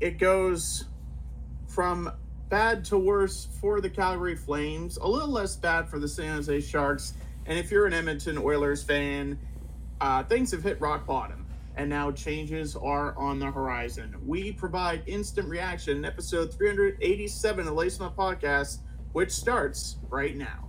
it goes from bad to worse for the Calgary Flames, a little less bad for the San Jose Sharks. And if you're an Edmonton Oilers fan, uh, things have hit rock bottom, and now changes are on the horizon. We provide instant reaction in episode 387 of the Podcast, which starts right now.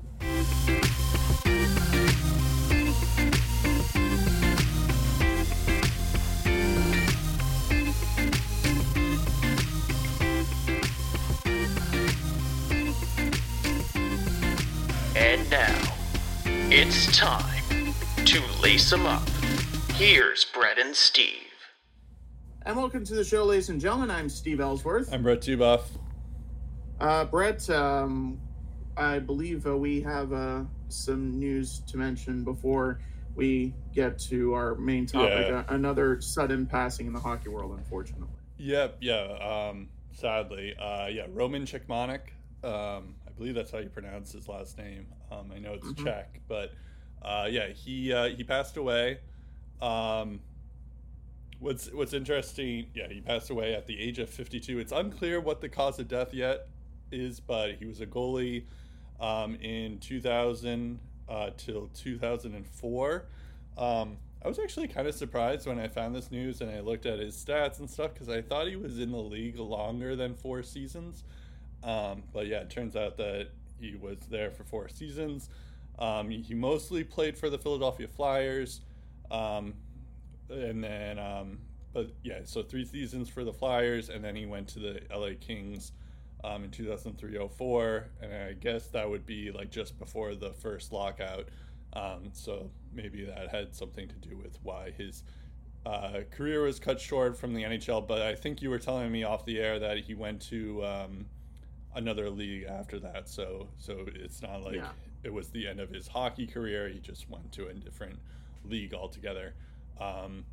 It's time to lace them up. Here's Brett and Steve. And welcome to the show, ladies and gentlemen. I'm Steve Ellsworth. I'm Brett Tubuff. Uh, Brett, um, I believe uh, we have uh, some news to mention before we get to our main topic. Yeah. Uh, another sudden passing in the hockey world, unfortunately. Yep, yeah. Um, sadly, uh, yeah. Roman Chikmanik. Um, I believe that's how you pronounce his last name. Um, I know it's Mhm. Czech, but uh, yeah, he uh, he passed away. Um, what's what's interesting? Yeah, he passed away at the age of 52. It's unclear what the cause of death yet is, but he was a goalie um, in 2000 uh, till 2004. Um, I was actually kind of surprised when I found this news and I looked at his stats and stuff because I thought he was in the league longer than four seasons. Um, but yeah, it turns out that he was there for four seasons. Um, he, mostly played for the Philadelphia Flyers. Um, and then, um, but yeah, so three seasons for the Flyers, and then he went to the LA Kings um, in 2003 04. And I guess that would be like just before the first lockout. Um, so maybe that had something to do with why his uh, career was cut short from the NHL. But I think you were telling me off the air that he went to um, another league after that. So so it's not like Yeah. It was the end of his hockey career. He just went to a different league altogether. Um,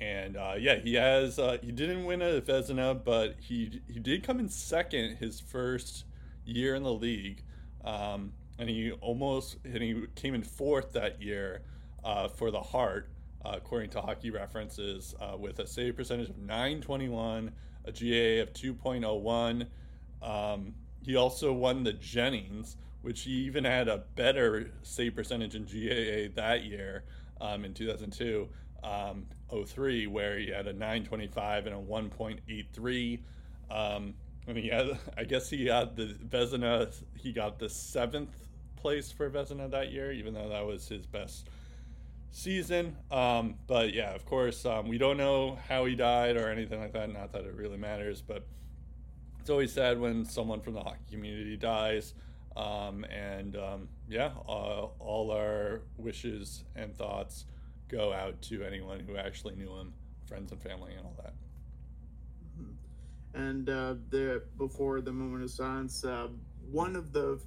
and uh, yeah, he has. Uh, he didn't win a Vezina, but he he did come in second his first year in the league, um, and he almost and he came in fourth that year uh, for the Hart, uh, according to Hockey References, uh, with a save percentage of 921, a GAA of 2.01. Um, he also won the Jennings, which he even had a better save percentage in GAA that year um, in 2002, um, 03, where he had a 925 and a 1.83. Um, and he I guess he had the Vezina, he got the seventh place for Vezina that year, even though that was his best season. Um, but yeah, of course, um, we don't know how he died or anything like that. Not that it really matters, but it's always sad when someone from the hockey community dies. Um, and um, yeah, uh, all our wishes and thoughts go out to anyone who actually knew him, friends and family, and all that. And uh, the before the moment of silence, uh, one of the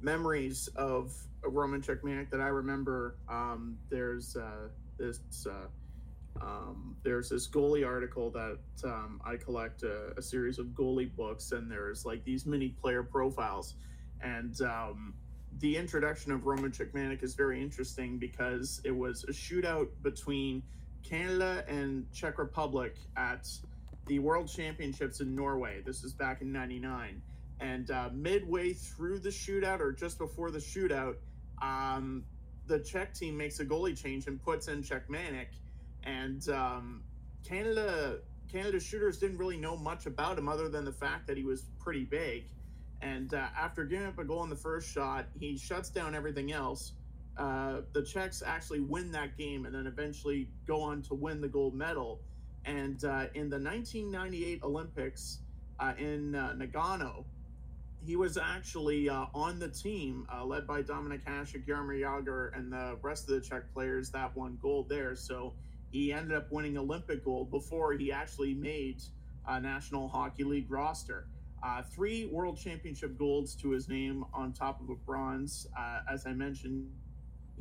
memories of Roman Cechmanek that I remember, um, there's uh, this uh, um, there's this goalie article that um, I collect a, a series of goalie books, and there's like these mini player profiles, and um, the introduction of Roman Cechmanek is very interesting because it was a shootout between Canada and Czech Republic at the World Championships in Norway. This is back in '99, and uh, midway through the shootout, or just before the shootout, um, the Czech team makes a goalie change and puts in Cechmanek, and um, Canada Canada shooters didn't really know much about him other than the fact that he was pretty big. And uh, after giving up a goal in the first shot, he shuts down everything else. Uh, the Czechs actually win that game and then eventually go on to win the gold medal. And uh, in the 1998 Olympics uh, in uh, Nagano, he was actually uh, on the team led by Dominik Hasek, Jaromir Jagr, and the rest of the Czech players that won gold there. So he ended up winning Olympic gold before he actually made a National Hockey League roster. Uh, three World Championship golds to his name on top of a bronze. Uh, as I mentioned,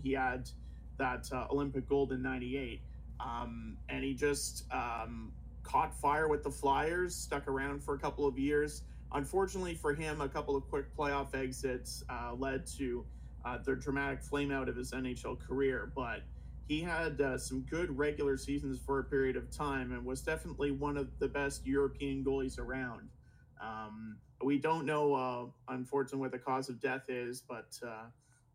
he had that uh, Olympic gold in '98, um, and he just um, caught fire with the Flyers, stuck around for a couple of years. Unfortunately for him, a couple of quick playoff exits uh, led to uh, the dramatic flame out of his NHL career. But he had uh, some good regular seasons for a period of time and was definitely one of the best European goalies around. Um, we don't know, uh, unfortunately, what the cause of death is, but uh,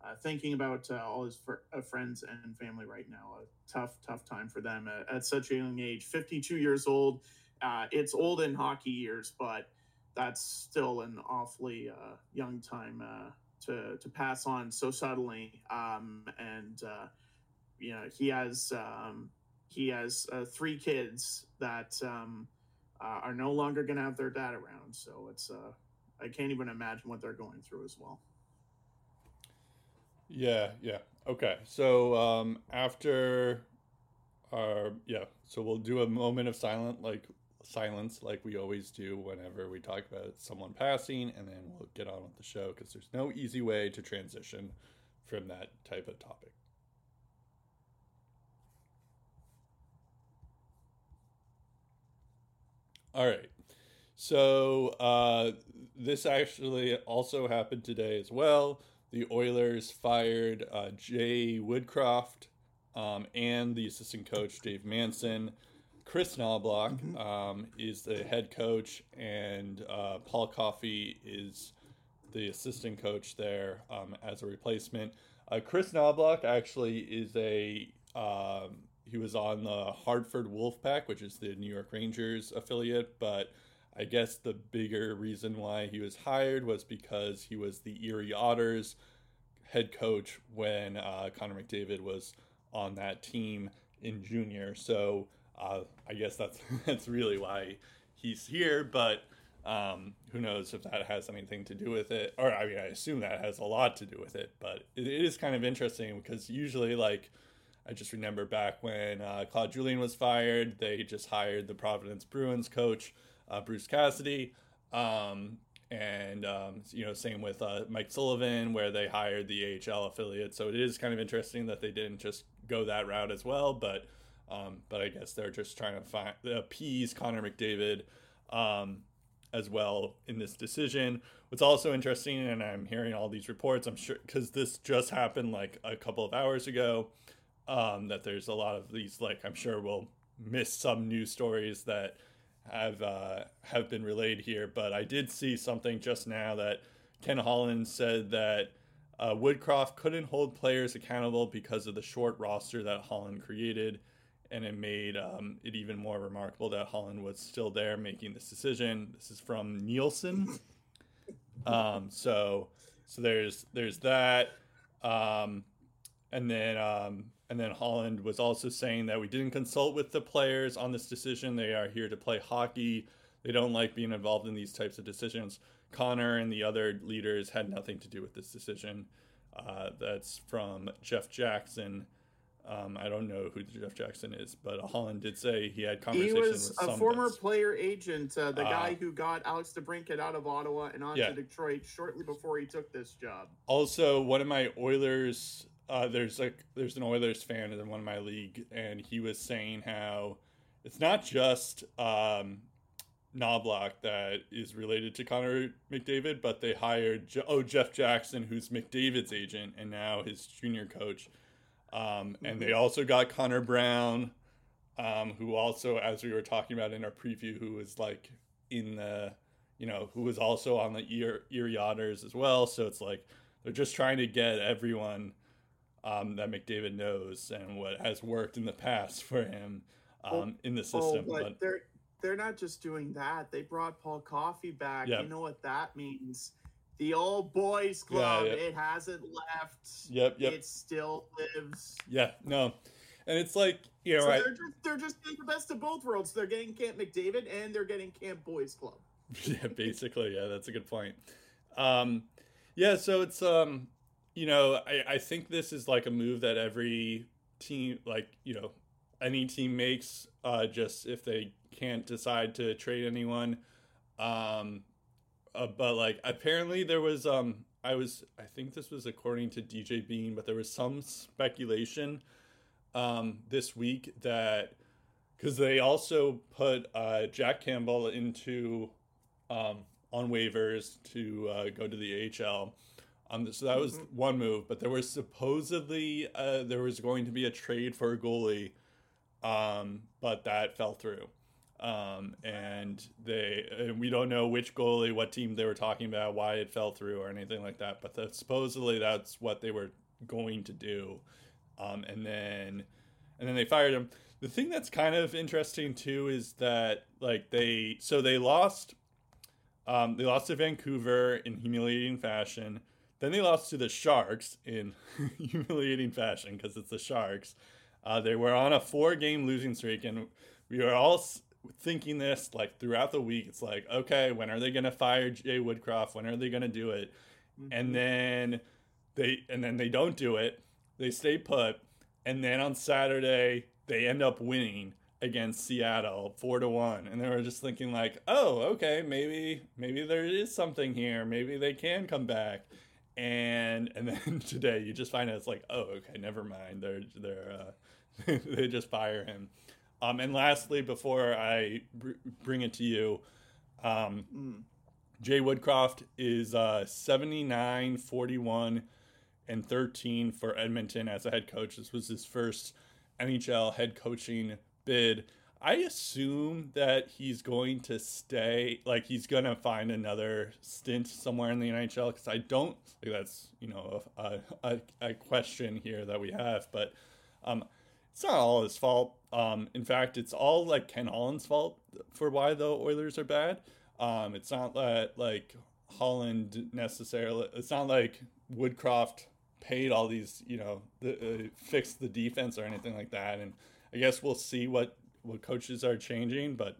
uh, thinking about uh, all his fr- uh, friends and family right now, a tough, tough time for them at, at such a young age. 52 years old. Uh, it's old in hockey years, but that's still an awfully young time to, to pass on so suddenly. Um, and you know he has um, he has three kids that um, uh, are no longer going to have their dad around. So it's uh, I can't even imagine what they're going through as well. Yeah, yeah. Okay. So um, after our yeah, so we'll do a moment of silent like silence like we always do whenever we talk about someone passing and then we'll get on with the show because there's no easy way to transition from that type of topic. All right. So uh, this actually also happened today as well. The Oilers fired uh, Jay Woodcroft um, and the assistant coach Dave Manson. Chris Knoblauch mm-hmm. um, is the head coach, and uh, Paul Coffey is the assistant coach there um, as a replacement. Uh, Chris Knoblauch actually is a um, he was on the Hartford Wolfpack, which is the New York Rangers affiliate, but I guess the bigger reason why he was hired was because he was the Erie Otters head coach when uh, Connor McDavid was on that team in junior. So uh, I guess that's that's really why he's here. But um, who knows if that has anything to do with it? Or I mean, I assume that has a lot to do with it. But it, it is kind of interesting because usually, like I just remember back when uh, Claude Julien was fired, they just hired the Providence Bruins coach, uh, Bruce Cassidy. Um, and, um, you know, same with uh, Mike Sullivan, where they hired the AHL affiliate. So it is kind of interesting that they didn't just go that route as well. But, um, but I guess they're just trying to find, appease Connor McDavid um, as well in this decision. What's also interesting, and I'm hearing all these reports, I'm sure, because this just happened like a couple of hours ago um, that there's a lot of these like I'm sure we'll miss some news stories that have uh, have been relayed here, but I did see something just now that Ken Holland said that uh, Woodcroft couldn't hold players accountable because of the short roster that Holland created, and it made um, it even more remarkable that Holland was still there making this decision. This is from Nielsen. Um, so so there's there's that, um, and then um, and then Holland was also saying that we didn't consult with the players on this decision. They are here to play hockey. They don't like being involved in these types of decisions. Connor and the other leaders had nothing to do with this decision. Uh, that's from Jeff Jackson. Um, I don't know who Jeff Jackson is, but Holland did say he had conversations. He was a former player agent, uh, the uh, guy who got Alex DeBrincat out of Ottawa and onto yeah. Detroit shortly before he took this job. Also, one of my Oilers uh, there's like there's an Oilers fan in one of my league, and he was saying how it's not just um, Knoblauch that is related to Connor McDavid, but they hired Je- oh Jeff Jackson, who's McDavid's agent and now his junior coach, um, and they mm-hmm. also got Connor Brown, um, who also, as we were talking about in our preview, who was like in the you know who was also on the Erie Otters as well. So it's like they're just trying to get everyone um, that McDavid knows and what has worked in the past for him um, oh, in the system. Oh, but, but, they're they're not just doing that. They brought Paul Coffey back. Yep. You know what that means? The old boys club. Yeah, yep. It hasn't left. Yep. Yep. It still lives. Yeah. No. And it's like you know, so right? they're just they're just getting the best of both worlds. They're getting Camp McDavid and they're getting Camp Boys Club. yeah, basically. Yeah, that's a good point. Um, yeah, so it's um, you know, I, I think this is like a move that every team, like, you know, any team makes uh, just if they can't decide to trade anyone. Um, uh, but like apparently there was um I was I think this was according to DJ Bean, but there was some speculation um this week that because they also put uh, Jack Campbell into um, on waivers to uh, go to the AHL Um, so that was Mhm. one move, but there was supposedly uh, there was going to be a trade for a goalie, um, but that fell through. Um, and they and we don't know which goalie, what team they were talking about, why it fell through or anything like that. But that, supposedly that's what they were going to do. Um, and then and then they fired him. The thing that's kind of interesting too is that like they so they lost um, they lost to Vancouver in humiliating fashion. Then they lost to the Sharks in humiliating fashion because it's the Sharks. Uh, they were on a four-game losing streak, and we were all thinking this like throughout the week. It's like, okay, when are they going to fire Jay Woodcroft? When are they going to do it? and then they and then they don't do it they stay put and then on saturday they end up winning against seattle four to one and they were just thinking like oh okay maybe maybe there is something here maybe they can come back and and then today you just find out it's like oh okay never mind they're they're uh, they just fire him um and lastly before i br- bring it to you um Mm. Jay Woodcroft is uh, 79, 41, and 13 for Edmonton as a head coach. This was his first NHL head coaching bid. I assume that he's going to stay, like he's going to find another stint somewhere in the NHL because I don't think that's, you know, a, a, a question here that we have. But um, it's not all his fault. Um, in fact, it's all like Ken Holland's fault for why the Oilers are bad. Um, it's not that like Holland necessarily. It's not like Woodcroft paid all these, you know, the, uh, fixed the defense or anything like that. And I guess we'll see what what coaches are changing, but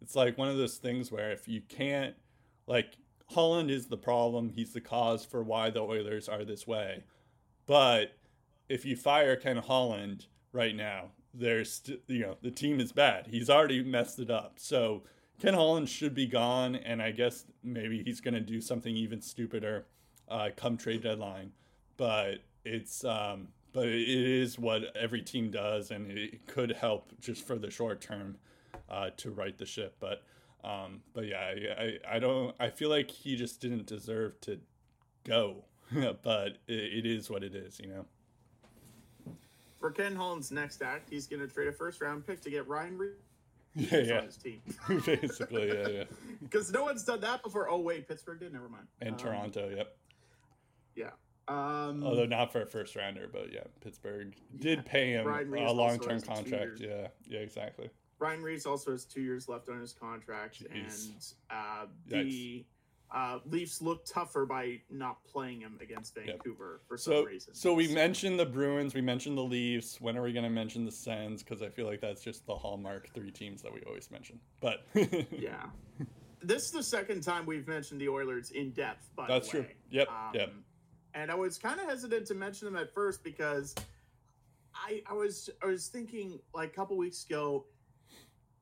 it's like one of those things where if you can't, like Holland is the problem. He's the cause for why the Oilers are this way. But if you fire Ken Holland right now, there's st- you know the team is bad. He's already messed it up. So Ken Holland should be gone, and I guess maybe he's going to do something even stupider uh, come trade deadline. But it's um, but it is what every team does, and it could help just for the short term uh, to right the ship. But um, but yeah, I, I I don't I feel like he just didn't deserve to go, but it, it is what it is, you know. For Ken Holland's next act, he's going to trade a first round pick to get Ryan Reaves Yeah, yeah, on his team. basically, yeah, yeah. Because no one's done that before. Oh wait, Pittsburgh did. Never mind. And Um, Toronto, yep. Yeah. Um, Although not for a first rounder, but yeah, Pittsburgh did Yeah. pay him a long term contract. Yeah, yeah, exactly. Ryan Reaves also has two years left on his contract, Jeez. and uh, the uh, Leafs look tougher by not playing him against Yep. Vancouver for some So, reason. so we mentioned the Bruins, we mentioned the Leafs. When are we going to mention the Sens? Because I feel like that's just the hallmark three teams that we always mention. But yeah. This is the second time we've mentioned the Oilers in depth. By That's true. Yep, Um, yep. And I was kind of hesitant to mention them at first because I I was I was thinking like a couple weeks ago,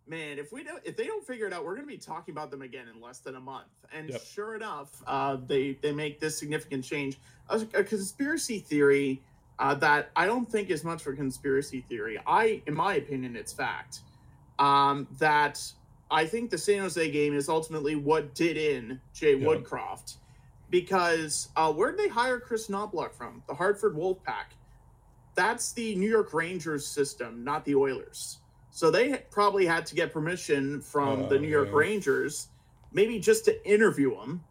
man, if we don't if they don't figure it out, we're going to be talking about them again in less than a month. And Yep. sure enough, uh, they they make this significant change. A, a conspiracy theory uh, that I don't think is much of a conspiracy theory. I, in my opinion, it's fact. Um, that I think the San Jose game is ultimately what did in Jay. Woodcroft. Because uh, where'd they hire Chris Knoblauch from? The Hartford Wolfpack. That's the New York Rangers system, not the Oilers. So they probably had to get permission from the Oh, New York yeah. Rangers, maybe just to interview him,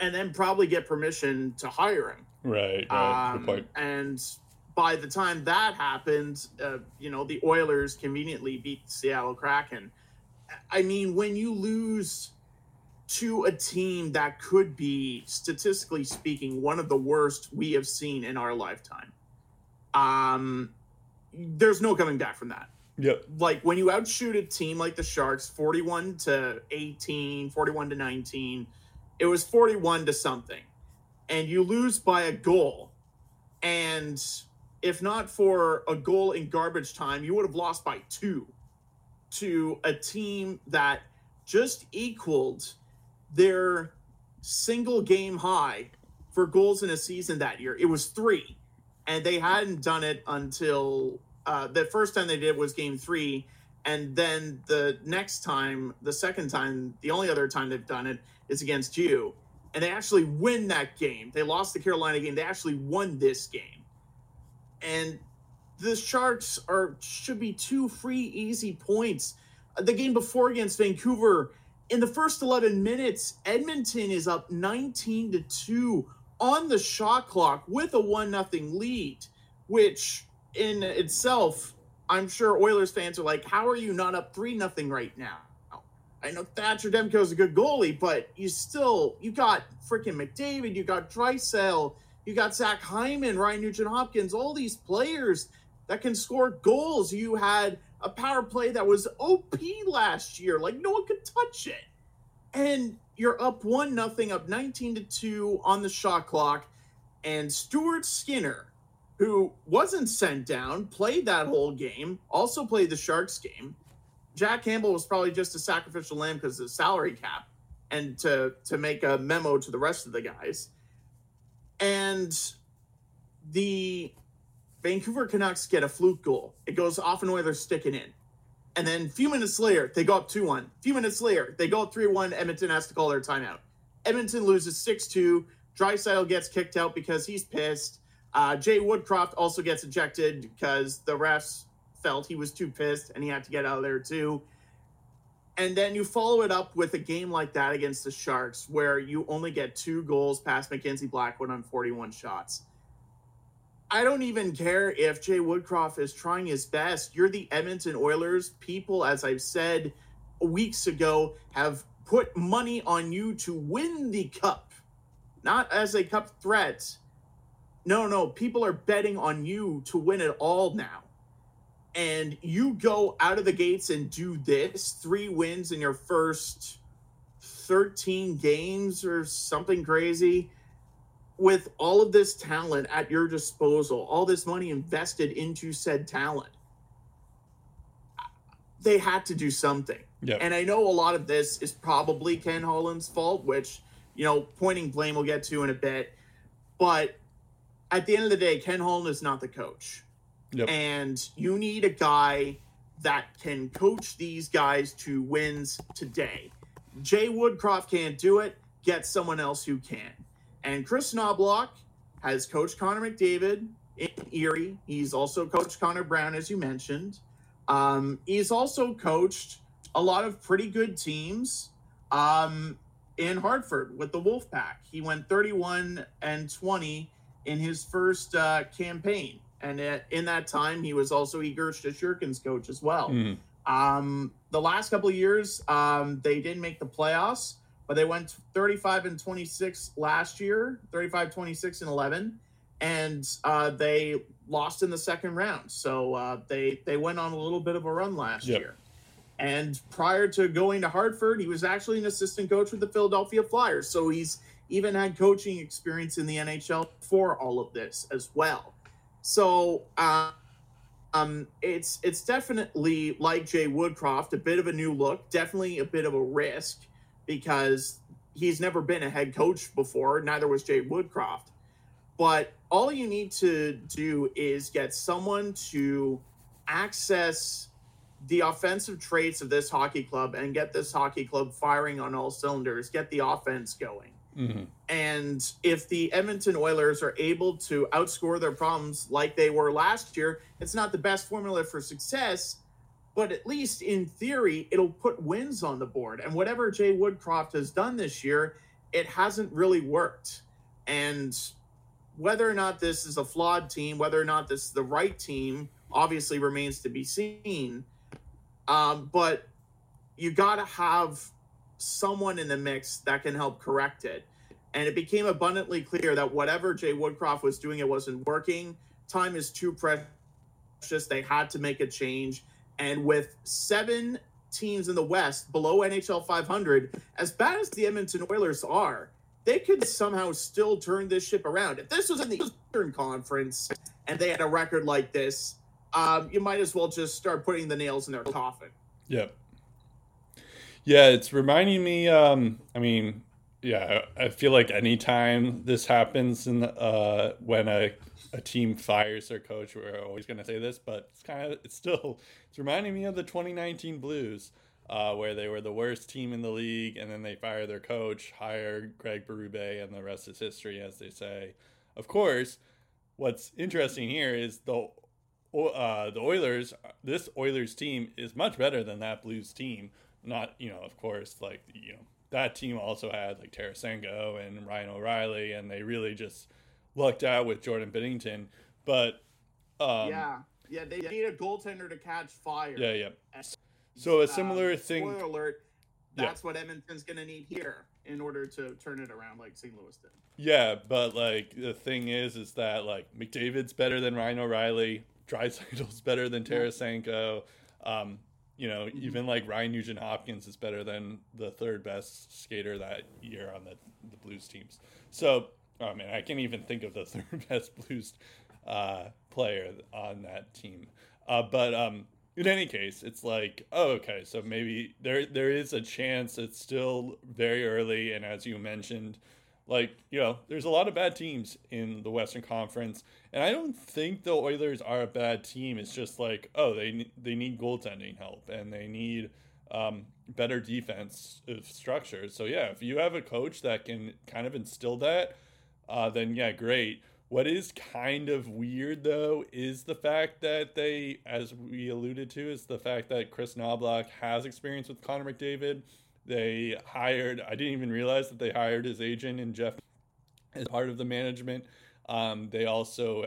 and then probably get permission to hire him. right, right. Um, Good point. And by the time that happened, uh, you know, the Oilers conveniently beat the Seattle Kraken. I mean, when you lose to a team that could be, statistically speaking, one of the worst we have seen in our lifetime, um, there's no coming back from that Yep. like when you outshoot a team like the Sharks 41 to 18, 41 to 19, it was 41 to something. And you lose by a goal. And if not for a goal in garbage time, you would have lost by two to a team that just equaled their single game high for goals in a season that year. It was three. And they hadn't done it until uh, the first time they did was game three. And then the next time, the second time, the only other time they've done it is against you. and they actually win that game. They lost the Carolina game. They actually won this game. And the Sharks are should be two free easy points. The game before against Vancouver, in the first 11 minutes, Edmonton is up 19 to 2 on the shot clock with a 1 nothing lead, which in itself, I'm sure Oilers fans are like, how are you not up 3 nothing right now? I know Thatcher Demko is a good goalie, but you still you got freaking McDavid, you got Draisaitl, you got Zach Hyman, Ryan Nugent Hopkins, all these players that can score goals. You had a power play that was OP last year, like no one could touch it, and you're up one nothing, up nineteen to two on the shot clock, and Stuart Skinner, who wasn't sent down, played that whole game, also played the Sharks game. Jack Campbell was probably just a sacrificial lamb because of the salary cap and to to make a memo to the rest of the guys. And the Vancouver Canucks get a fluke goal. It goes off and Oilers sticking in. And then a few minutes later, they go up 2 1. A few minutes later, they go up 3 1. Edmonton has to call their timeout. Edmonton loses 6 2. Draisaitl gets kicked out because he's pissed. Uh, Jay Woodcroft also gets ejected because the refs felt he was too pissed and he had to get out of there too. And then you follow it up with a game like that against the Sharks, where you only get two goals past Mackenzie Blackwood on 41 shots. I don't even care if Jay Woodcroft is trying his best. You're the Edmonton Oilers. People, as I've said weeks ago, have put money on you to win the cup, not as a cup threat. No, no, people are betting on you to win it all now and you go out of the gates and do this three wins in your first 13 games or something crazy with all of this talent at your disposal, all this money invested into said talent, they had to do something. Yep. And I know a lot of this is probably Ken Holland's fault, which, you know, pointing blame we'll get to in a bit. But at the end of the day, Ken Holland is not the coach. Yep. And you need a guy that can coach these guys to wins today. Jay Woodcroft can't do it. Get someone else who can. And Chris Knoblauch has coached Connor McDavid in Erie. He's also coached Connor Brown, as you mentioned. Um, he's also coached a lot of pretty good teams um, in Hartford with the Wolfpack. He went 31 and 20 in his first uh, campaign and in that time, he was also Igor Shesterkin's coach as well. Mm. Um, the last couple of years, um, they didn't make the playoffs, but they went 35 and 26 last year, 35, 26 and 11, and uh, they lost in the second round. So uh, they they went on a little bit of a run last yep. year. And prior to going to Hartford, he was actually an assistant coach with the Philadelphia Flyers. So he's even had coaching experience in the NHL for all of this as well. So uh, um, it's it's definitely like Jay Woodcroft, a bit of a new look, definitely a bit of a risk because he's never been a head coach before. Neither was Jay Woodcroft. But all you need to do is get someone to access the offensive traits of this hockey club and get this hockey club firing on all cylinders, get the offense going. Mm-hmm. And if the Edmonton Oilers are able to outscore their problems like they were last year, it's not the best formula for success, but at least in theory, it'll put wins on the board. And whatever Jay Woodcroft has done this year, it hasn't really worked. And whether or not this is a flawed team, whether or not this is the right team, obviously remains to be seen. Um, but you got to have someone in the mix that can help correct it. And it became abundantly clear that whatever Jay Woodcroft was doing, it wasn't working. Time is too precious. They had to make a change. And with seven teams in the West below NHL 500, as bad as the Edmonton Oilers are, they could somehow still turn this ship around. If this was in the Eastern Conference and they had a record like this, um, you might as well just start putting the nails in their coffin. Yep. Yeah, it's reminding me. Um, I mean, yeah, I feel like anytime this happens, and uh, when a a team fires their coach, we're always going to say this, but it's kind of it's still it's reminding me of the 2019 Blues. uh, where they were the worst team in the league, and then they fire their coach, hire Craig Berube, and the rest is history, as they say. Of course, what's interesting here is the uh, the Oilers. This Oilers team is much better than that Blues team. Not you know, of course, like you know that team also had like Tarasenko and Ryan O'Reilly, and they really just lucked out with Jordan Binnington. But um, yeah, yeah, they need a goaltender to catch fire. Yeah, yeah. And, so a similar uh, thing. Spoiler alert. That's yeah. what Edmonton's going to need here in order to turn it around, like St. Louis did. Yeah, but like the thing is, is that like McDavid's better than Ryan O'Reilly, Draisaitl's better than Tarasenko. Um, you know, mm-hmm. even like Ryan Nugent Hopkins is better than the third best skater that year on the the Blues teams. So, oh mean, I can't even think of the third best Blues uh, player on that team. Uh, but um, in any case, it's like, oh, okay, so maybe there there is a chance. It's still very early, and as you mentioned, like you know, there's a lot of bad teams in the Western Conference, and I don't think the Oilers are a bad team. It's just like, oh, they they need goaltending help, and they need um, better defense structure. So yeah, if you have a coach that can kind of instill that, uh, then yeah, great. What is kind of weird though is the fact that they, as we alluded to, is the fact that Chris Knoblauch has experience with Connor McDavid. They hired, I didn't even realize that they hired his agent and Jeff as part of the management. Um, they also,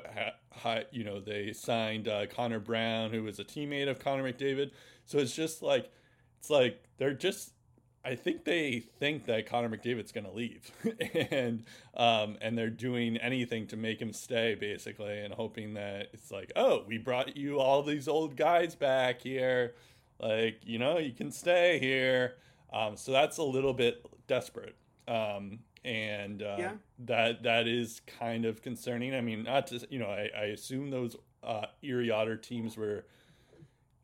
ha, you know, they signed uh, Connor Brown, who was a teammate of Connor McDavid. So it's just like, it's like they're just I think they think that Connor McDavid's going to leave, and um, and they're doing anything to make him stay, basically, and hoping that it's like, oh, we brought you all these old guys back here, like you know, you can stay here. Um, so that's a little bit desperate, um, and uh, yeah. that that is kind of concerning. I mean, not to you know, I, I assume those uh, Erie Otter teams were.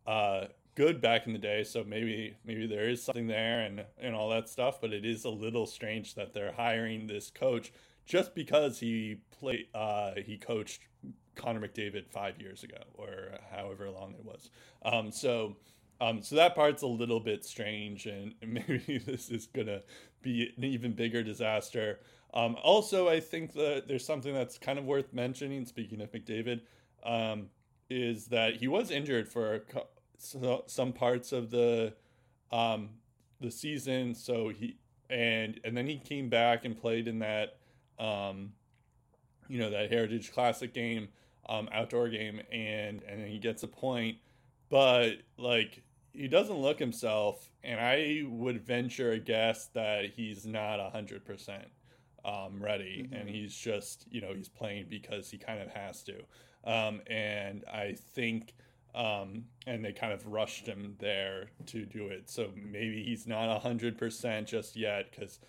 Uh, good back in the day, so maybe maybe there is something there and and all that stuff. But it is a little strange that they're hiring this coach just because he played uh, he coached Connor McDavid five years ago or however long it was. Um, so. Um, so that part's a little bit strange, and maybe this is gonna be an even bigger disaster. Um, also, I think that there's something that's kind of worth mentioning. Speaking of McDavid, um, is that he was injured for so, some parts of the um, the season. So he and and then he came back and played in that um, you know that Heritage Classic game, um, outdoor game, and and he gets a point, but like he doesn't look himself, and I would venture a guess that he's not a hundred percent um, ready, mm-hmm. and he's just you know he's playing because he kind of has to, um, and I think um, and they kind of rushed him there to do it. So maybe he's not 100% just yet because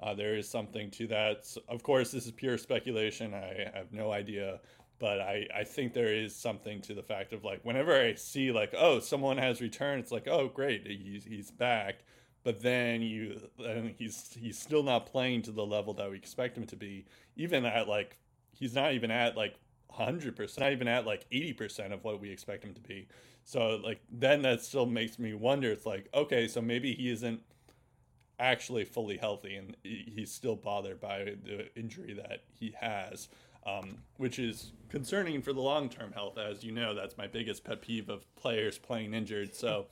uh, there is something to that. So of course, this is pure speculation. I have no idea. But I, I think there is something to the fact of like whenever I see like oh someone has returned it's like oh great he's, he's back but then you then he's he's still not playing to the level that we expect him to be even at like he's not even at like hundred percent, not even at like eighty percent of what we expect him to be. So like then that still makes me wonder. It's like okay, so maybe he isn't actually fully healthy, and he's still bothered by the injury that he has, um, which is concerning for the long term health. As you know, that's my biggest pet peeve of players playing injured. So.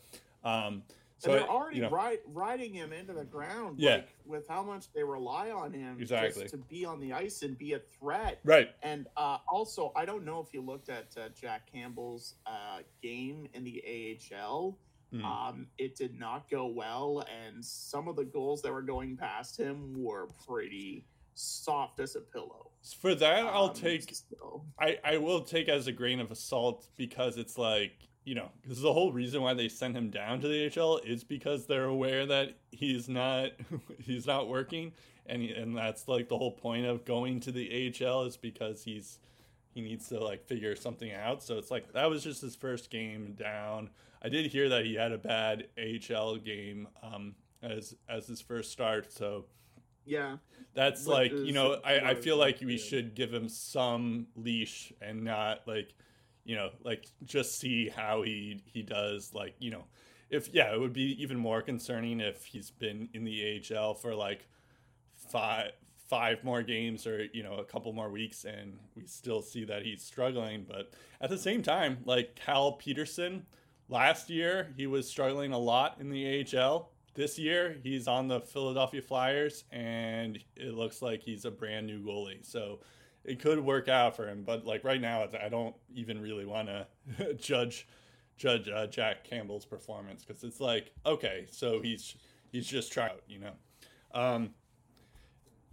Um, so and they're already you know, ride, riding him into the ground. Yeah. Like, with how much they rely on him exactly to be on the ice and be a threat. Right. And uh, also, I don't know if you looked at uh, Jack Campbell's uh, game in the AHL. Mm. Um, it did not go well, and some of the goals that were going past him were pretty soft as a pillow. For that, I'll um, take. Still. I I will take as a grain of salt because it's like you know, because the whole reason why they sent him down to the AHL is because they're aware that he's not he's not working, and and that's like the whole point of going to the AHL is because he's he needs to like figure something out. So it's like that was just his first game down. I did hear that he had a bad AHL game um, as as his first start. So yeah, that's like you know I, I feel like we should give him some leash and not like you know, like just see how he he does. Like you know, if yeah, it would be even more concerning if he's been in the AHL for like five five more games or you know a couple more weeks and we still see that he's struggling but at the same time like cal Petersen last year he was struggling a lot in the ahl this year he's on the philadelphia flyers and it looks like he's a brand new goalie so it could work out for him but like right now i don't even really want to judge judge uh, jack campbell's performance because it's like okay so he's he's just trying you know um,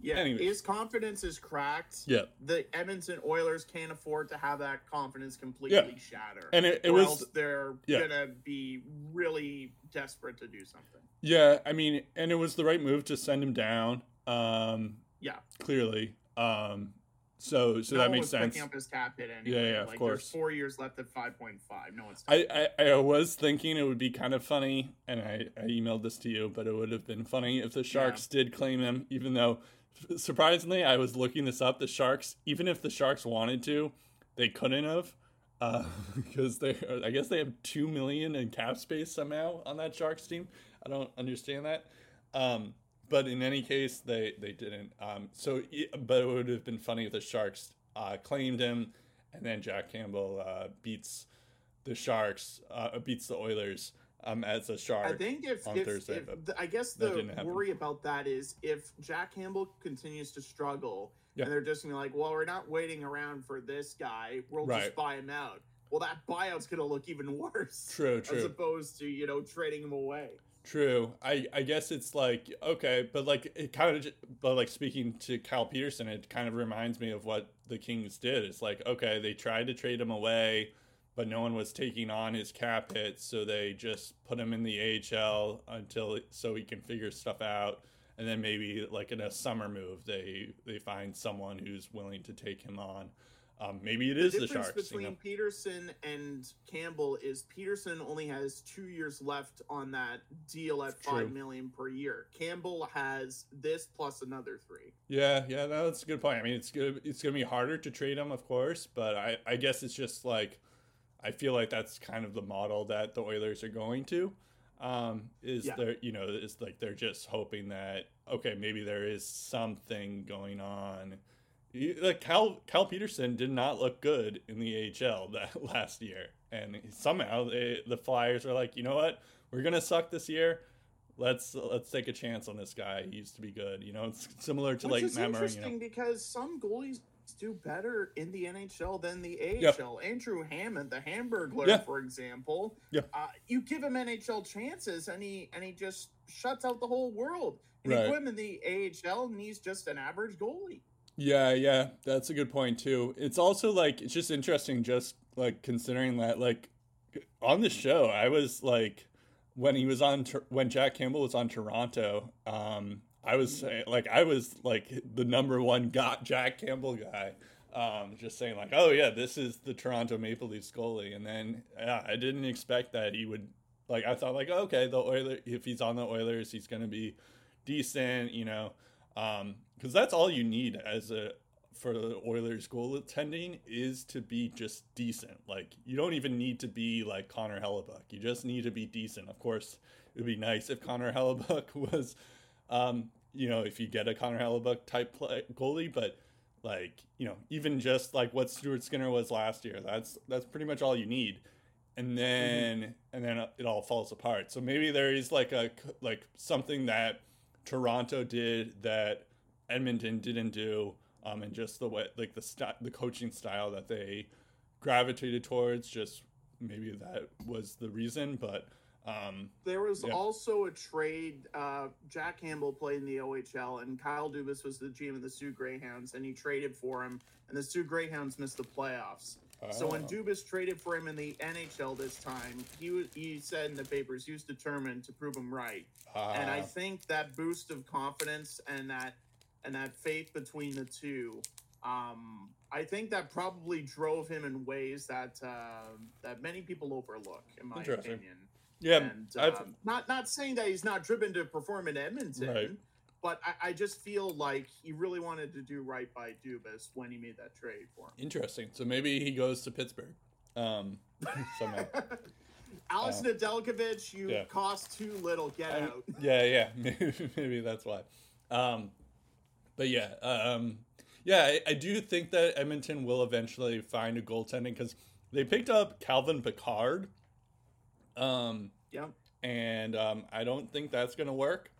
yeah, Anyways. his confidence is cracked. Yeah, the Edmonton Oilers can't afford to have that confidence completely yeah. shatter. And it, it was they're yeah. gonna be really desperate to do something. Yeah, I mean, and it was the right move to send him down. Um, yeah, clearly. Um, so so no that makes sense. Picking up his cap hit anyway. Yeah, yeah, of like, course. four years left at five point five. No one's. I, I I was thinking it would be kind of funny, and I I emailed this to you, but it would have been funny if the Sharks yeah. did claim him, even though surprisingly, I was looking this up. The Sharks, even if the Sharks wanted to, they couldn't have, uh, because they, I guess they have two million in cap space somehow on that Sharks team. I don't understand that. Um, but in any case, they they didn't. Um, so, but it would have been funny if the Sharks uh, claimed him, and then Jack Campbell uh, beats the Sharks, uh, beats the Oilers um, as a shark. I think if, on if, Thursday, if I guess the worry about that is if Jack Campbell continues to struggle, yeah. and they're just gonna be like, well, we're not waiting around for this guy. We'll right. just buy him out. Well, that buyout's gonna look even worse. True, true. As opposed to you know trading him away. True. I I guess it's like okay, but like it kind of, but like speaking to Kyle Petersen, it kind of reminds me of what the Kings did. It's like okay, they tried to trade him away but no one was taking on his cap hit, so they just put him in the AHL until so he can figure stuff out, and then maybe like in a summer move, they they find someone who's willing to take him on. Um, maybe it is the, the Sharks. between you know? Petersen and Campbell is Petersen only has two years left on that deal at five True. million per year. Campbell has this plus another three. Yeah, yeah, that's a good point. I mean, it's good. It's gonna be harder to trade him, of course, but I I guess it's just like I feel like that's kind of the model that the Oilers are going to. Um, is yeah. there, you know, it's like they're just hoping that okay, maybe there is something going on. Like Cal Cal Petersen did not look good in the AHL that last year, and somehow they, the Flyers are like, you know what, we're gonna suck this year. Let's let's take a chance on this guy. He used to be good. You know, it's similar to Which like Matt interesting Murray, you know? because some goalies do better in the NHL than the AHL. Yep. Andrew Hammond, the Hamburglar, yeah. for example, yeah. Uh, you give him NHL chances and he and he just shuts out the whole world. And right. you put him in the AHL and he's just an average goalie. Yeah, yeah, that's a good point too. It's also like it's just interesting, just like considering that like on the show, I was like when he was on when Jack Campbell was on Toronto. Um, I was like, I was like the number one got Jack Campbell guy. Um, just saying, like, oh yeah, this is the Toronto Maple Leafs goalie, and then yeah, I didn't expect that he would. Like, I thought, like, okay, the Oilers, if he's on the Oilers, he's gonna be decent, you know, because um, that's all you need as a for the Oilers goal attending is to be just decent. Like, you don't even need to be like Connor Hellebuyck. You just need to be decent. Of course, it would be nice if Connor Hellebuyck was um, you know, if you get a Connor Hellebuyck type play, goalie, but like you know, even just like what Stuart Skinner was last year, that's that's pretty much all you need. And then mm-hmm. and then it all falls apart. So maybe there is like a like something that Toronto did that Edmonton didn't do, um, and just the way like the st- the coaching style that they gravitated towards. Just maybe that was the reason, but um, there was yeah. also a trade. Uh, Jack Campbell played in the OHL, and Kyle Dubas was the GM of the Soo Greyhounds, and he traded for him, and the Soo Greyhounds missed the playoffs. So when oh. Dubas traded for him in the NHL this time, he he said in the papers he was determined to prove him right, uh, and I ah. think that boost of confidence and that and that faith between the two, um, I think that probably drove him in ways that uh, that many people overlook, in my opinion. Yeah, and, uh, not not saying that he's not driven to perform in Edmonton, right. But I, I, just feel like he really wanted to do right by Dubas when he made that trade for him. Interesting. So maybe he goes to Pittsburgh um, somehow. Alex Um, Nedeljkovic, you yeah. cost too little. Get I- out. yeah, yeah, maybe, maybe that's why. Um, but yeah, um, yeah, I, I do think that Edmonton will eventually find a goaltending because they picked up Calvin Pickard, um, Yeah. and um, I don't think that's gonna work.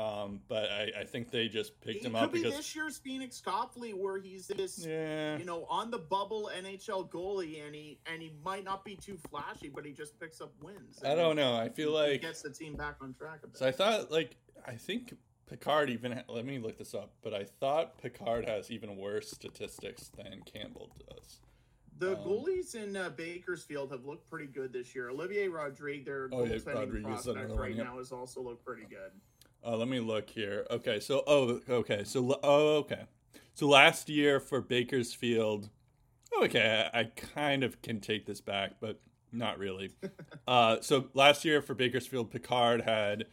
Um, but I, I think they just picked It him could up be because this year's Pheonix Copley, where he's this, yeah, you know, on the bubble NHL goalie, and he and he might not be too flashy, but he just picks up wins. I don't know. I feel He like gets the team back on track a bit. So I thought, like, I think Pickard even. Ha- let me look this up. But I thought Pickard has even worse statistics than Campbell does. The Um, goalies in uh, Bakersfield have looked pretty good this year. Olivier Rodrigue, their Oh, goaltending Rodriguez, prospect another one, right yep. now, has also looked pretty good. Uh, let me look here. Okay, so oh, okay, so oh, okay, so last year for Bakersfield. Okay, I, I kind of can take this back, but not really. uh, so last year for Bakersfield, Pickard had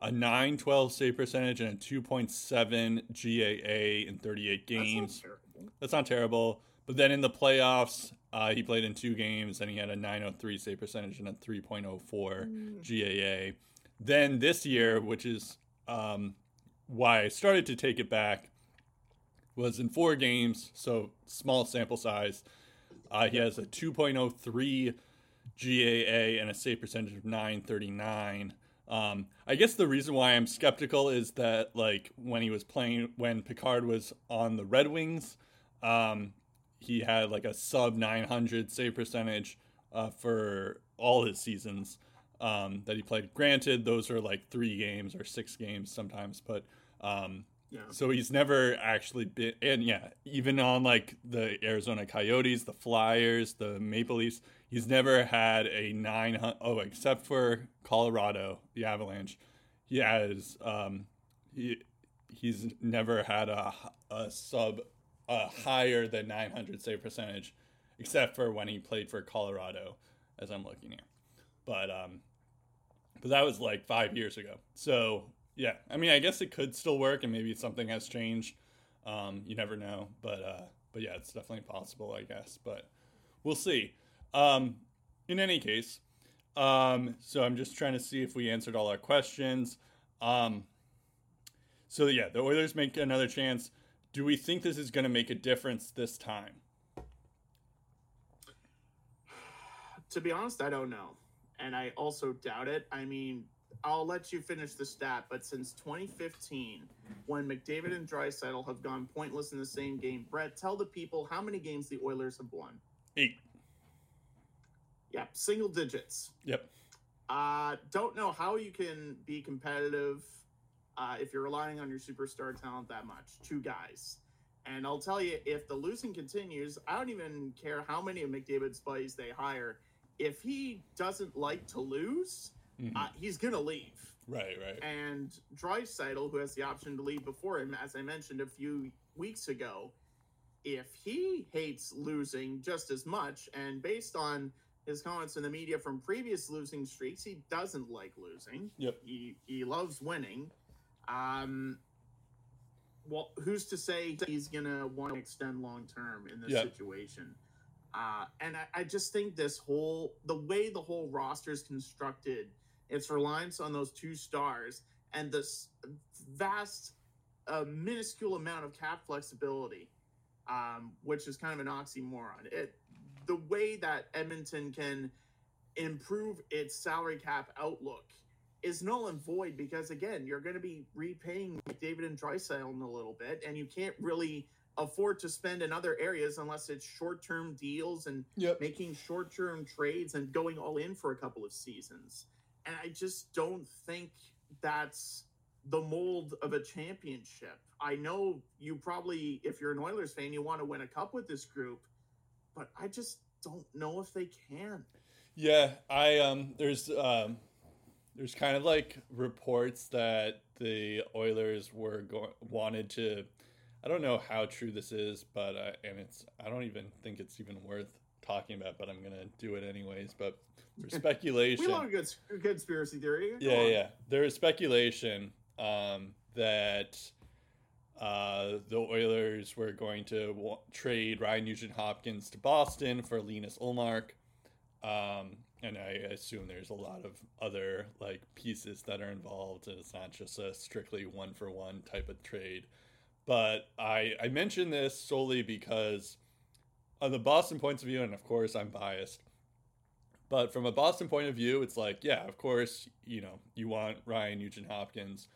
a 9-12 save percentage and a 2.7 GAA in 38 That's not games. terrible. That's not terrible. But then in the playoffs, uh, he played in two games and he had a 903 save percentage and a 3.04 GAA. Then this year, which is um, why I started to take it back, was in four games, so small sample size. Uh, he has a 2.03 GAA and a save percentage of 939. Um, I guess the reason why I'm skeptical is that like when he was playing when Pickard was on the Red Wings, um, he had like a sub 900 save percentage uh, for all his seasons um, that he played. Granted, those are like three games or six games sometimes, but um, Yeah. so he's never actually been, and yeah, even on like the Arizona Coyotes, the Flyers, the Maple Leafs, he's never had a 900. Oh, except for Colorado, the Avalanche, he has um, he he's never had a, a sub a higher than 900 save percentage, except for when he played for Colorado, as I'm looking here. But um, but that was like five years ago. So yeah, I mean, I guess it could still work, and maybe something has changed. Um, you never know, but uh, but yeah, it's definitely possible, I guess. But we'll see. Um, in any case, um, so I'm just trying to see if we answered all our questions. Um, so yeah, the Oilers make another chance. Do we think this is going to make a difference this time? To be honest, I don't know. And I also doubt it. I mean, I'll let you finish the stat, but since 2015, when McDavid and Draisaitl have gone pointless in the same game, Brett, tell the people how many games the Oilers have won. Eight. Yeah, single digits. Yep. Uh, don't know how you can be competitive uh, if you're relying on your superstar talent that much. Two guys. And I'll tell you, if the losing continues, I don't even care how many of McDavid's buddies they hire. If he doesn't like to lose, Mhm. uh, he's going to leave. right. Right. And Draisaitl, who has the option to leave before him, as I mentioned a few weeks ago, if he hates losing just as much, and based on his comments in the media from previous losing streaks, he doesn't like losing. Yep. He he loves winning. Um, well, who's to say he's gonna want to extend long term in this Yeah. situation? Uh, and I, I just think this whole the way the whole roster is constructed, its reliance on those two stars and this vast, uh, minuscule amount of cap flexibility, um, which is kind of an oxymoron. It the way that Edmonton can improve its salary cap outlook is null and void because again, you're going to be repaying David and Draisaitl in a little bit, and you can't really afford to spend in other areas unless it's short-term deals and Yep. making short-term trades and going all in for a couple of seasons. And I just don't think that's the mold of a championship. I know you probably, if you're an Oilers fan, you want to win a cup with this group, but I just don't know if they can. Yeah, I um there's um there's kind of like reports that the Oilers were going wanted to I don't know how true this is, but uh, and it's I don't even think it's even worth talking about, but I'm going to do it anyways, but there's speculation. We love a good good conspiracy theory. Go Yeah, on. yeah. There is speculation um, that uh, the Oilers were going to wa- trade Ryan Nugent Hopkins to Boston for Linus Ullmark. Um, and I assume there's a lot of other like pieces that are involved, and it's not just a strictly one for one type of trade. But I I mention this solely because on the Boston points of view, and of course I'm biased. But from a Boston point of view, it's like, yeah, of course, you know, you want Ryan Nugent Hopkins.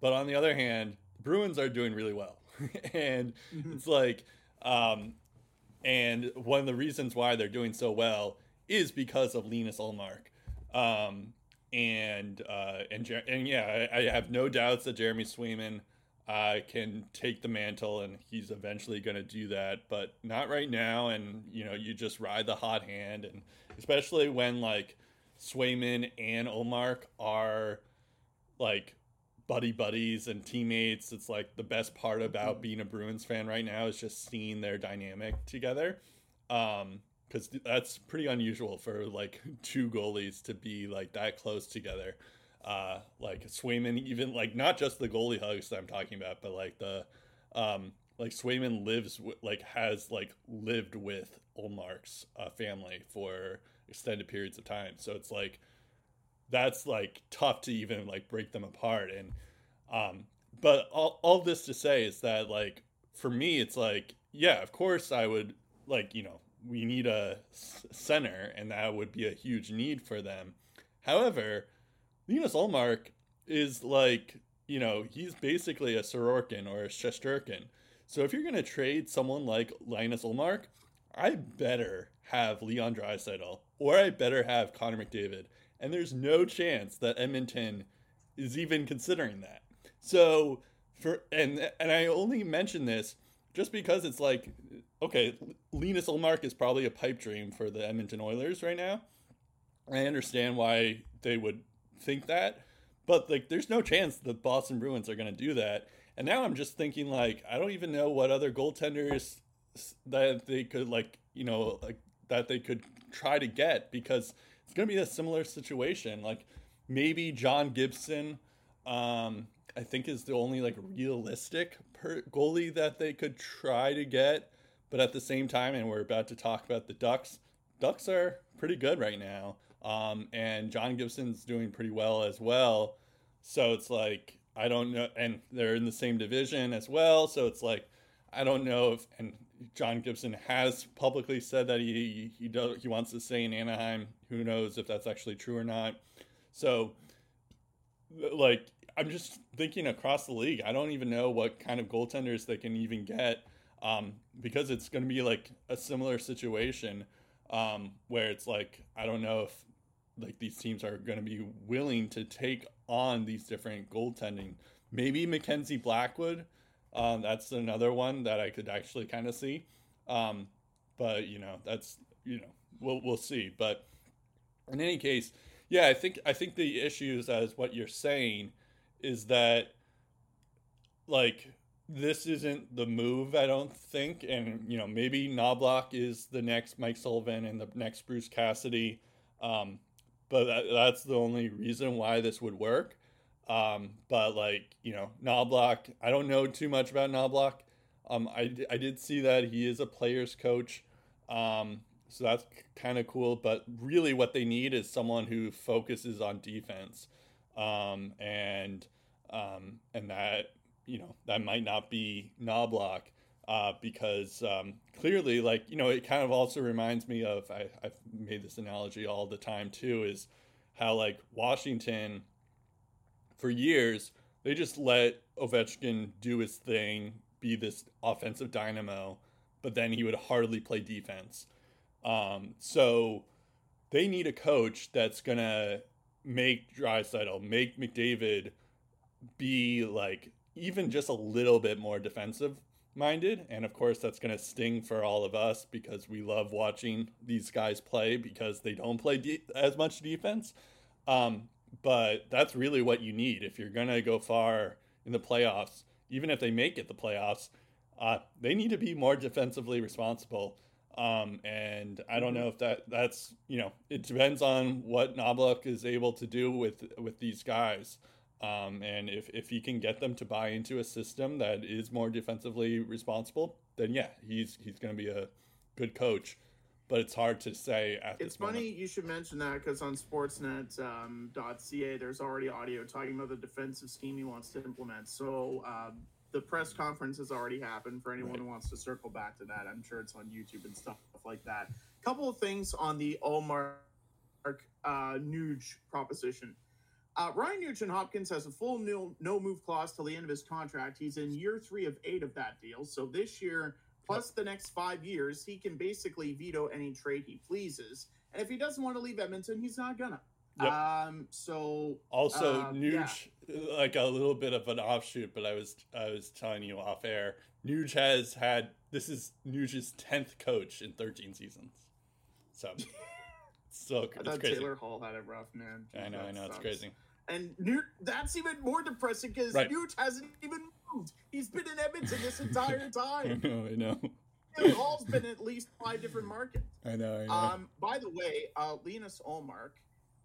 But on the other hand, the Bruins are doing really well. and mm-hmm. it's like, um, and one of the reasons why they're doing so well is because of Linus Ullmark. Um, and uh, and and yeah, I, I, have no doubts that Jeremy Swayman uh, can take the mantle, and he's eventually going to do that, but not right now. And you know, you just ride the hot hand, and especially when like Swayman and Ullmark are like buddy buddies and teammates. It's like the best part about mm-hmm. being a Bruins fan right now is just seeing their dynamic together. Um, because that's pretty unusual for like two goalies to be like that close together. Uh, like Swayman, even like not just the goalie hugs that I'm talking about, but like the um, like Swayman lives like has like lived with Ullmark's uh, family for extended periods of time. So it's like that's like tough to even like break them apart. And um, but all all this to say is that like for me, it's like yeah, of course I would like you know we need a center, and that would be a huge need for them. However, Linus Ullmark is like, you know, he's basically a Sorokin or a Shesterkin. So if you're going to trade someone like Linus Ullmark, I better have Leon Draisaitl or I better have Connor McDavid. And there's no chance that Edmonton is even considering that. So for and and I only mention this just because it's like okay, Linus Ullmark is probably a pipe dream for the Edmonton Oilers right now. I understand why they would think that, but like, there's no chance the Boston Bruins are going to do that. And now I'm just thinking like, I don't even know what other goaltenders that they could like, you know, like that they could try to get because it's going to be a similar situation. Like maybe John Gibson, um, I think is the only like realistic per- goalie that they could try to get. But at the same time, and we're about to talk about the Ducks, Ducks are pretty good right now. Um, and John Gibson's doing pretty well as well. So it's like, I don't know. And they're in the same division as well. So it's like, I don't know if, and John Gibson has publicly said that he, he, does, he wants to stay in Anaheim. Who knows if that's actually true or not. So, like, I'm just thinking across the league. I don't even know what kind of goaltenders they can even get um, because it's going to be like a similar situation um, where it's like I don't know if like these teams are going to be willing to take on these different goaltending. Maybe Mackenzie Blackwood. Um, that's another one that I could actually kind of see. Um, but you know, that's you know, we'll we'll see. But in any case, yeah, I think I think the issues as what you're saying is that like this isn't the move, I don't think. And, you know, maybe Knoblauch is the next Mike Sullivan and the next Bruce Cassidy. Um, but that, that's the only reason why this would work. Um, but, like, you know, Knoblauch, I don't know too much about Knoblauch. Um, I, I did see that he is a player's coach. Um, so that's kind of cool. But really, what they need is someone who focuses on defense. Um, and, um, and that you know that might not be Knoblauch uh, because um, clearly, like you know, it kind of also reminds me of I, I've made this analogy all the time too is how like Washington for years they just let Ovechkin do his thing, be this offensive dynamo, but then he would hardly play defense. Um, so they need a coach that's gonna make Draisaitl, make McDavid be like even just a little bit more defensive minded. And of course, that's going to sting for all of us because we love watching these guys play because they don't play de- as much defense. Um, but that's really what you need if you're going to go far in the playoffs. Even if they make it the playoffs, uh, they need to be more defensively responsible. Um, and I don't know if that that's you know it depends on what Knoblauch is able to do with with these guys. Um, and if, if he can get them to buy into a system that is more defensively responsible, then yeah, he's he's going to be a good coach. but it's hard to say at It's funny moment. you should mention that because on Sportsnet um, .ca, there's already audio talking about the defensive scheme he wants to implement. So um, the press conference has already happened for anyone Right. who wants to circle back to that. I'm sure it's on YouTube and stuff like that. A Couple of things on the Ullmark uh, Nuge proposition. Uh, Ryan Nugent Hopkins has a full no, no move clause till the end of his contract. He's in year three of eight of that deal. So this year, plus the next five years, he can basically veto any trade he pleases. And if he doesn't want to leave Edmonton, he's not gonna. Yep. Um, so Also, um, Nuge, like a little bit of an offshoot, but I was I was telling you off air. Nuge has had this is Nuge's tenth coach in thirteen seasons, so so I thought crazy. Taylor Hall had a rough, man. I know, I know, it's crazy. And Nuge, that's even more depressing because Right. Nuge hasn't even moved. He's been in Edmonton this entire I time. know, I know, Hall's been at least five different markets. I know, I know. Um, by the way, uh, Linus Ullmark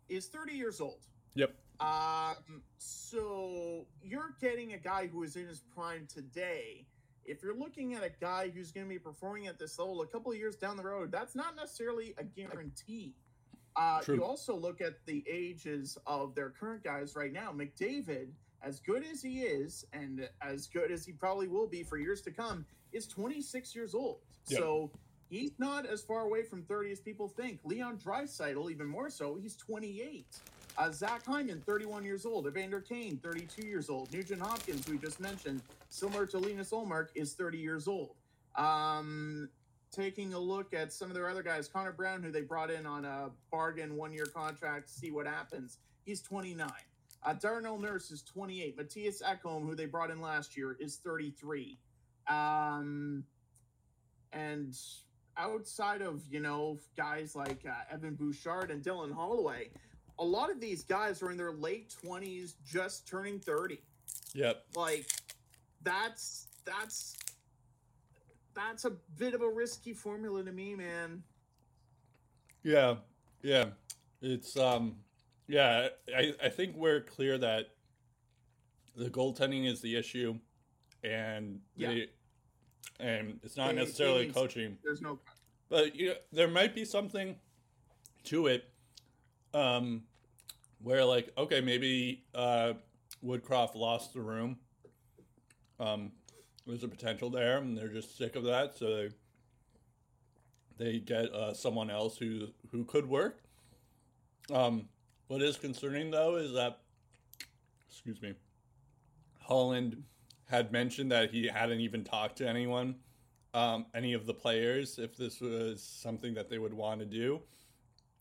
is 30 years old. yep, Um, so you're getting a guy who is in his prime today. If you're looking at a guy who's going to be performing at this level a couple of years down the road, that's not necessarily a guarantee. Uh, you also look at the ages of their current guys right now. McDavid, as good as he is, and as good as he probably will be for years to come, is 26 years old. Yeah. So he's not as far away from 30 as people think. Leon Draisaitl, even more so, he's 28. Uh, Zach Hyman, 31 years old. Evander Kane, 32 years old. Nugent Hopkins, we just mentioned, similar to Linus Ullmark, is 30 years old. Um, taking a look at some of their other guys, Connor Brown, who they brought in on a bargain one year contract, to see what happens. He's 29. Uh, Darnell Nurse is 28. Matthias Ekholm, who they brought in last year, is 33. Um, and outside of, you know, guys like uh, Evan Bouchard and Dylan Holloway, a lot of these guys are in their late 20s, just turning 30 yep. like that's that's that's a bit of a risky formula to me man Yeah, yeah. It's um, yeah. I I think we're clear that the goaltending is the issue, and Yeah. they, and it's not They- they necessarily need- coaching, there's no but you know there might be something to it, um, where like okay maybe uh Woodcroft lost the room, um, there's a potential there, and they're just sick of that, so they they get uh, someone else who who could work. Um, what is concerning though is that, excuse me, Holland had mentioned that he hadn't even talked to anyone, um, any of the players, if this was something that they would want to do.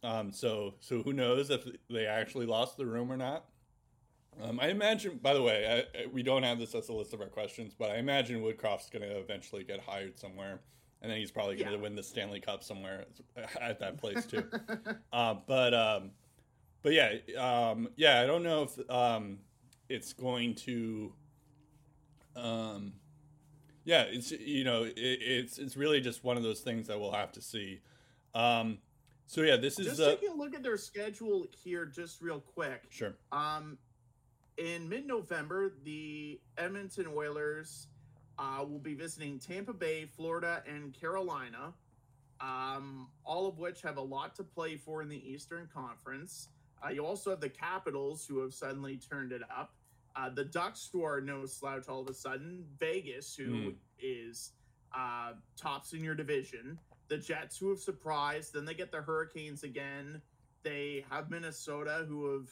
Um, so so who knows if they actually lost the room or not. Um, I imagine, by the way, I, I- we don't have this as a list of our questions, but I imagine Woodcroft's going to eventually get hired somewhere, and then he's probably going to Yeah. win the Stanley Cup somewhere at that place too. uh, but um, but yeah, um, yeah, I don't know if um, it's going to. Um, yeah, it's you know it, it's it's really just one of those things that we'll have to see. Um, so yeah, this is just uh, taking a look at their schedule here just real quick sure. um in mid-november the edmonton oilers uh, will be visiting tampa bay florida and carolina um, all of which have a lot to play for in the eastern conference. Uh, you also have the capitals who have suddenly turned it up. Uh, the ducks who are no slouch all of a sudden. Vegas who Hmm. is uh, tops in your division. The jets who have surprised then they get the hurricanes again. They have minnesota who have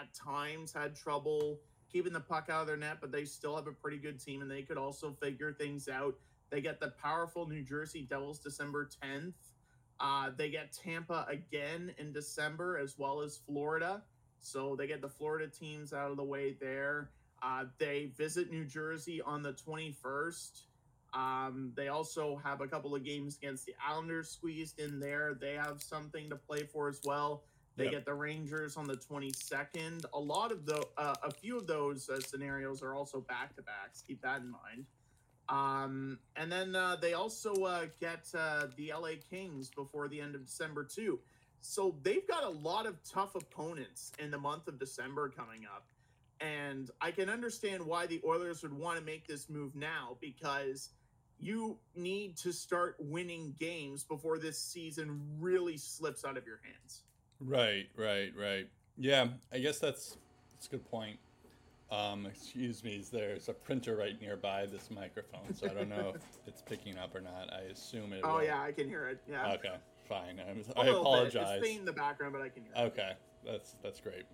at times had trouble keeping the puck out of their net, but they still have a pretty good team and they could also figure things out. They get the powerful New Jersey Devils December 10th. Uh, they get Tampa again in December, as well as Florida. So they get the Florida teams out of the way there. Uh, they visit New Jersey on the 21st. Um, they also have a couple of games against the Islanders squeezed in there. They have something to play for as well. They Yep. get the Rangers on the 22nd. A lot of the, uh, a few of those uh, scenarios are also back to backs. Keep that in mind. Um, and then uh, they also uh, get uh, the LA Kings before the end of December too. So they've got a lot of tough opponents in the month of December coming up. And I can understand why the Oilers would want to make this move now because you need to start winning games before this season really slips out of your hands. Right, right, right. Yeah, I guess that's that's a good point. Um, excuse me, there's a printer right nearby this microphone, so I don't know if it's picking up or not. I assume it. Oh will. yeah, I can hear it. Yeah. Okay, fine. I'm, A I little bit. apologize. It's in the background, but I can hear it. Okay, that's that's great.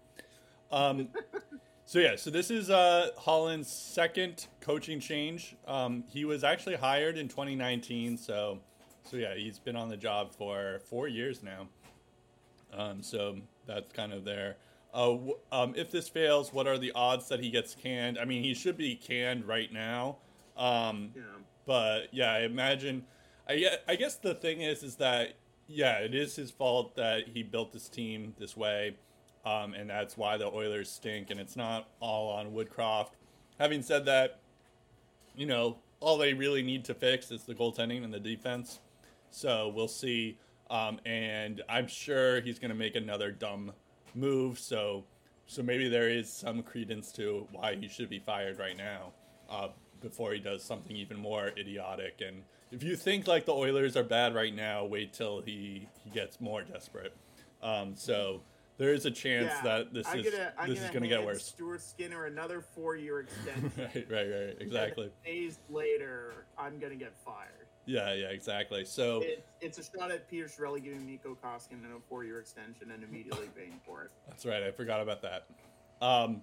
Um, so yeah, so this is uh, Holland's second coaching change. Um, he was actually hired in 2019, so so yeah, he's been on the job for four years now. Um, so that's kind of there. Uh, um, if this fails, what are the odds that he gets canned? I mean, he should be canned right now. Um, Yeah. but yeah, I imagine. I I guess the thing is, is that yeah, it is his fault that he built this team this way, um, and that's why the Oilers stink. And it's not all on Woodcroft. Having said that, you know, all they really need to fix is the goaltending and the defense. So we'll see. Um, and I'm sure he's going to make another dumb move. So, so maybe there is some credence to why he should be fired right now, uh, before he does something even more idiotic. And if you think like the Oilers are bad right now, wait till he he gets more desperate. Um, so there is a chance Yeah, that this I'm is gonna, this is going to get worse. Stuart Skinner another four-year extension. right, right, right. Exactly. Days later, I'm gonna get fired. Yeah, yeah, exactly. So. It, it's a shot at Peter Chiarelli giving Mikko Koskinen a four-year extension and immediately paying for it. That's right. I forgot about that. Um,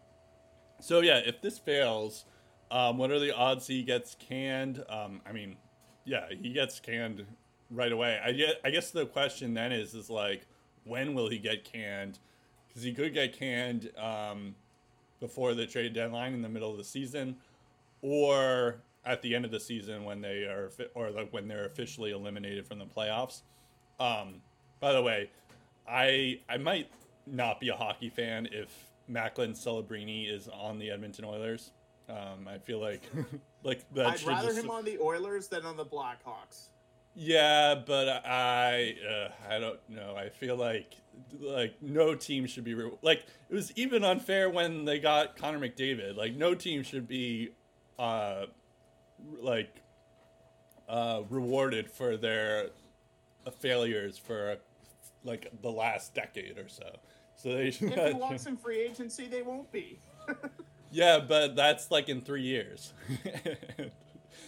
so yeah, if this fails, um, what are the odds he gets canned? Um, I mean, yeah, he gets canned right away. I get. I guess the question then is, is like, when will he get canned? Because he could get canned um, before the trade deadline in the middle of the season, or at the end of the season when they are, or like when they're officially eliminated from the playoffs. Um, by the way, I I might not be a hockey fan if Macklin Celebrini is on the Edmonton Oilers. Um, I feel like like that I'd rather just, him on the Oilers than on the Blackhawks. yeah, but I uh, I don't know. I feel like like no team should be re- like it was even unfair when they got Connor McDavid. Like no team should be uh like uh rewarded for their uh, failures for like the last decade or so. So they should If he walks in free agency, they won't be. Yeah, but that's like in 3 years.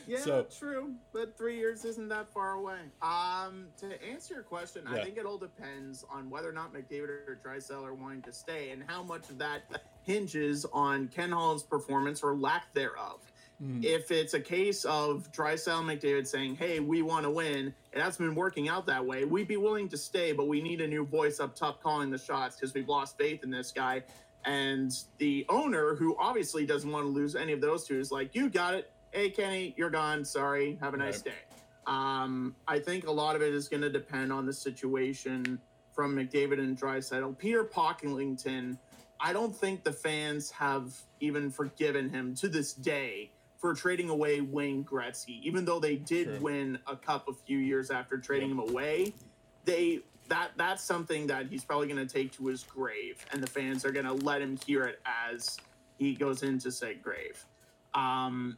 Yeah, So- true, but three years isn't that far away. Um, to answer your question, I think it all depends on whether or not McDavid or Draisaitl are wanting to stay, and how much of that hinges on Ken Holland's performance or lack thereof. Hmm. If it's a case of Draisaitl and McDavid saying, "Hey, we want to win," it hasn't been working out that way. We'd be willing to stay, but we need a new voice up top calling the shots because we've lost faith in this guy. And the owner, who obviously doesn't want to lose any of those two, is like, "You got it. Hey, Kenny, you're gone. Sorry. Have a nice Right. day." Um, I think a lot of it is going to depend on the situation from McDavid and Draisaitl. Peter Pocklington, I don't think the fans have even forgiven him to this day for trading away Wayne Gretzky, even though they did Sure. win a cup a few years after trading him away. They that that's something that he's probably going to take to his grave, and the fans are going to let him hear it as he goes into said grave. Um,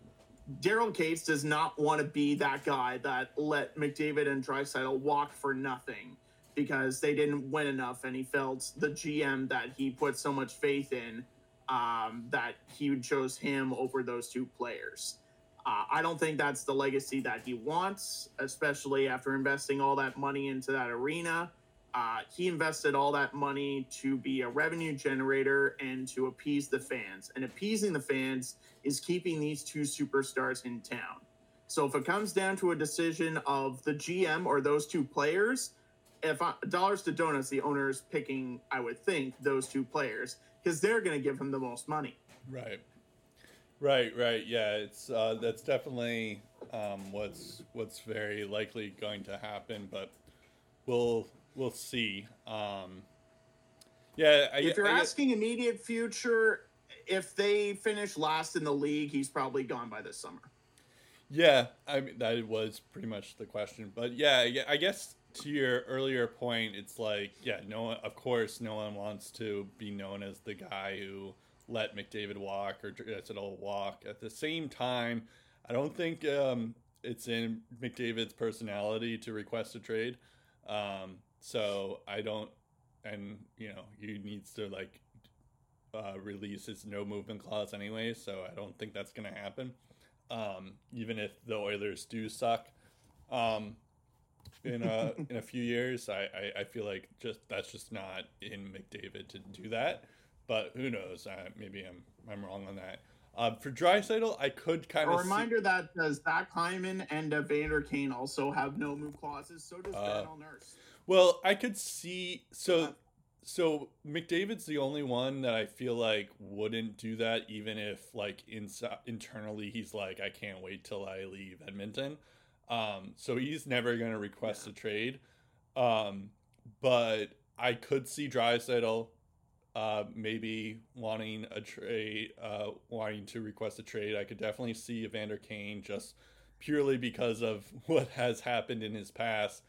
Daryl Katz does not want to be that guy that let McDavid and Draisaitl walk for nothing because they didn't win enough, and he felt the GM that he put so much faith in um, that he chose him over those two players. Uh, I don't think that's the legacy that he wants, especially after investing all that money into that arena. Uh, he invested all that money to be a revenue generator and to appease the fans. And appeasing the fans is keeping these two superstars in town. So if it comes down to a decision of the GM or those two players, if I, dollars to donuts, the owner is picking, I would think, those two players because they're going to give him the most money. Right. Right, right. Yeah, it's uh, that's definitely um, what's what's very likely going to happen, but we'll we'll see. Um, yeah, I, If you're I, asking immediate future, if they finish last in the league, he's probably gone by this summer. yeah, I mean that was pretty much the question, but yeah, I guess to your earlier point, it's like yeah, no, one, of course, no one wants to be known as the guy who let McDavid walk or Draisaitl walk. At the same time, I don't think um, it's in McDavid's personality to request a trade. Um, so I don't, and you know, he needs to like uh, release his no movement clause anyway. So I don't think that's going to happen. Um, even if the Oilers do suck um, in a in a few years, I, I, I feel like just that's just not in McDavid to do that. But who knows? Uh, maybe I'm I'm wrong on that. Uh, for Draisaitl, I could kind of. A reminder that does Zach Hyman and uh, Vander Kane also have no move clauses. So does Uh, Darnell Nurse. Well, I could see so Uh, so McDavid's the only one that I feel like wouldn't do that even if like inside internally he's like I can't wait till I leave Edmonton. Um so he's never going to request Yeah. a trade. Um but I could see Draisaitl uh maybe wanting a trade uh wanting to request a trade. I could definitely see Evander Kane just purely because of what has happened in his past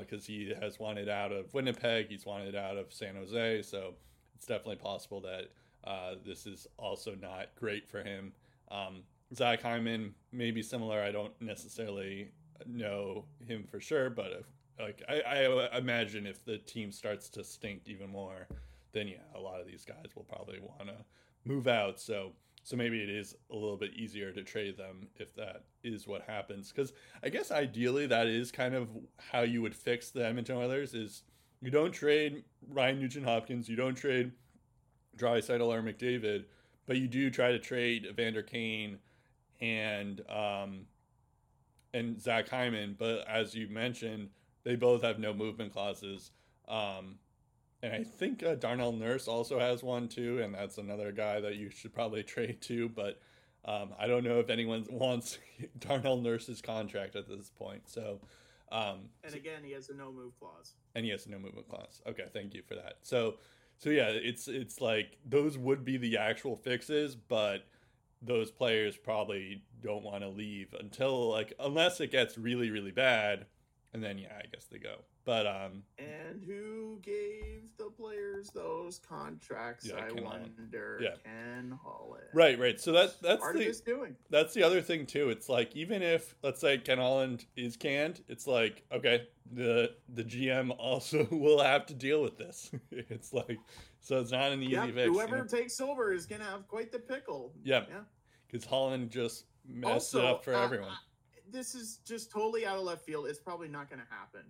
because he has wanted out of Winnipeg, he's wanted out of San Jose, so it's definitely possible that uh, this is also not great for him. Um, Zach Hyman may be similar. I don't necessarily know him for sure, but if, like I, I imagine if the team starts to stink even more, then yeah, a lot of these guys will probably want to move out. So so maybe it is a little bit easier to trade them if that is what happens. Because I guess ideally that is kind of how you would fix the Edmonton Oilers is you don't trade Ryan Nugent Hopkins, you don't trade Draisaitl or McDavid, but you do try to trade Evander Kane and um and Zach Hyman. But as you mentioned, they both have no movement clauses. Um, and I think uh, Darnell Nurse also has one too, and that's another guy that you should probably trade to. But um, I don't know if anyone wants Darnell Nurse's contract at this point. So, um, And again, he has a no move clause. and he has a no movement clause. Okay, thank you for that. So, so yeah, it's it's like those would be the actual fixes, but those players probably don't want to leave until like unless it gets really really bad, and then yeah, I guess they go. But um, And who gave the players those contracts? Yeah, I Ken Holland. wonder. Yeah. Ken Holland. right, right. So that that's the doing. that's the other thing too. It's like even if let's say Ken Holland is canned, it's like okay, the the GM also will have to deal with this. it's like so it's not an easy Yeah, fix. you whoever know? takes over is gonna have quite the pickle. Yeah. Yeah. because Holland just messed Also, it up for uh, everyone. uh, this is just totally out of left field. It's probably not going to happen.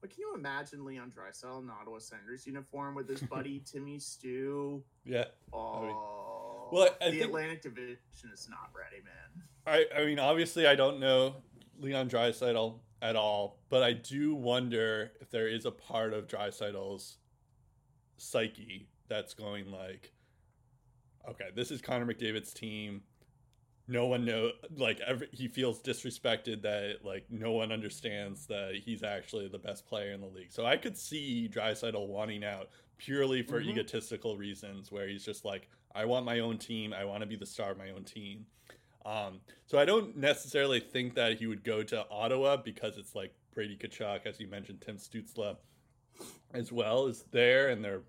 But can you imagine Leon Draisaitl in Ottawa Senators uniform with his buddy Timmy Stew? yeah, Oh, Well, I the think- Atlantic Division is not ready, man. I I mean obviously I don't know Leon Draisaitl at all, but I do wonder if there is a part of Draisaitl's psyche that's going like, okay, this is Connor McDavid's team. No one know like every, he feels disrespected that like no one understands that he's actually the best player in the league. So I could see Draisaitl wanting out purely for Mhm. egotistical reasons, where he's just like, I want my own team. I want to be the star of my own team. Um, so I don't necessarily think that he would go to Ottawa because it's like Brady Tkachuk, as you mentioned, Tim Stützle as well is there, and they're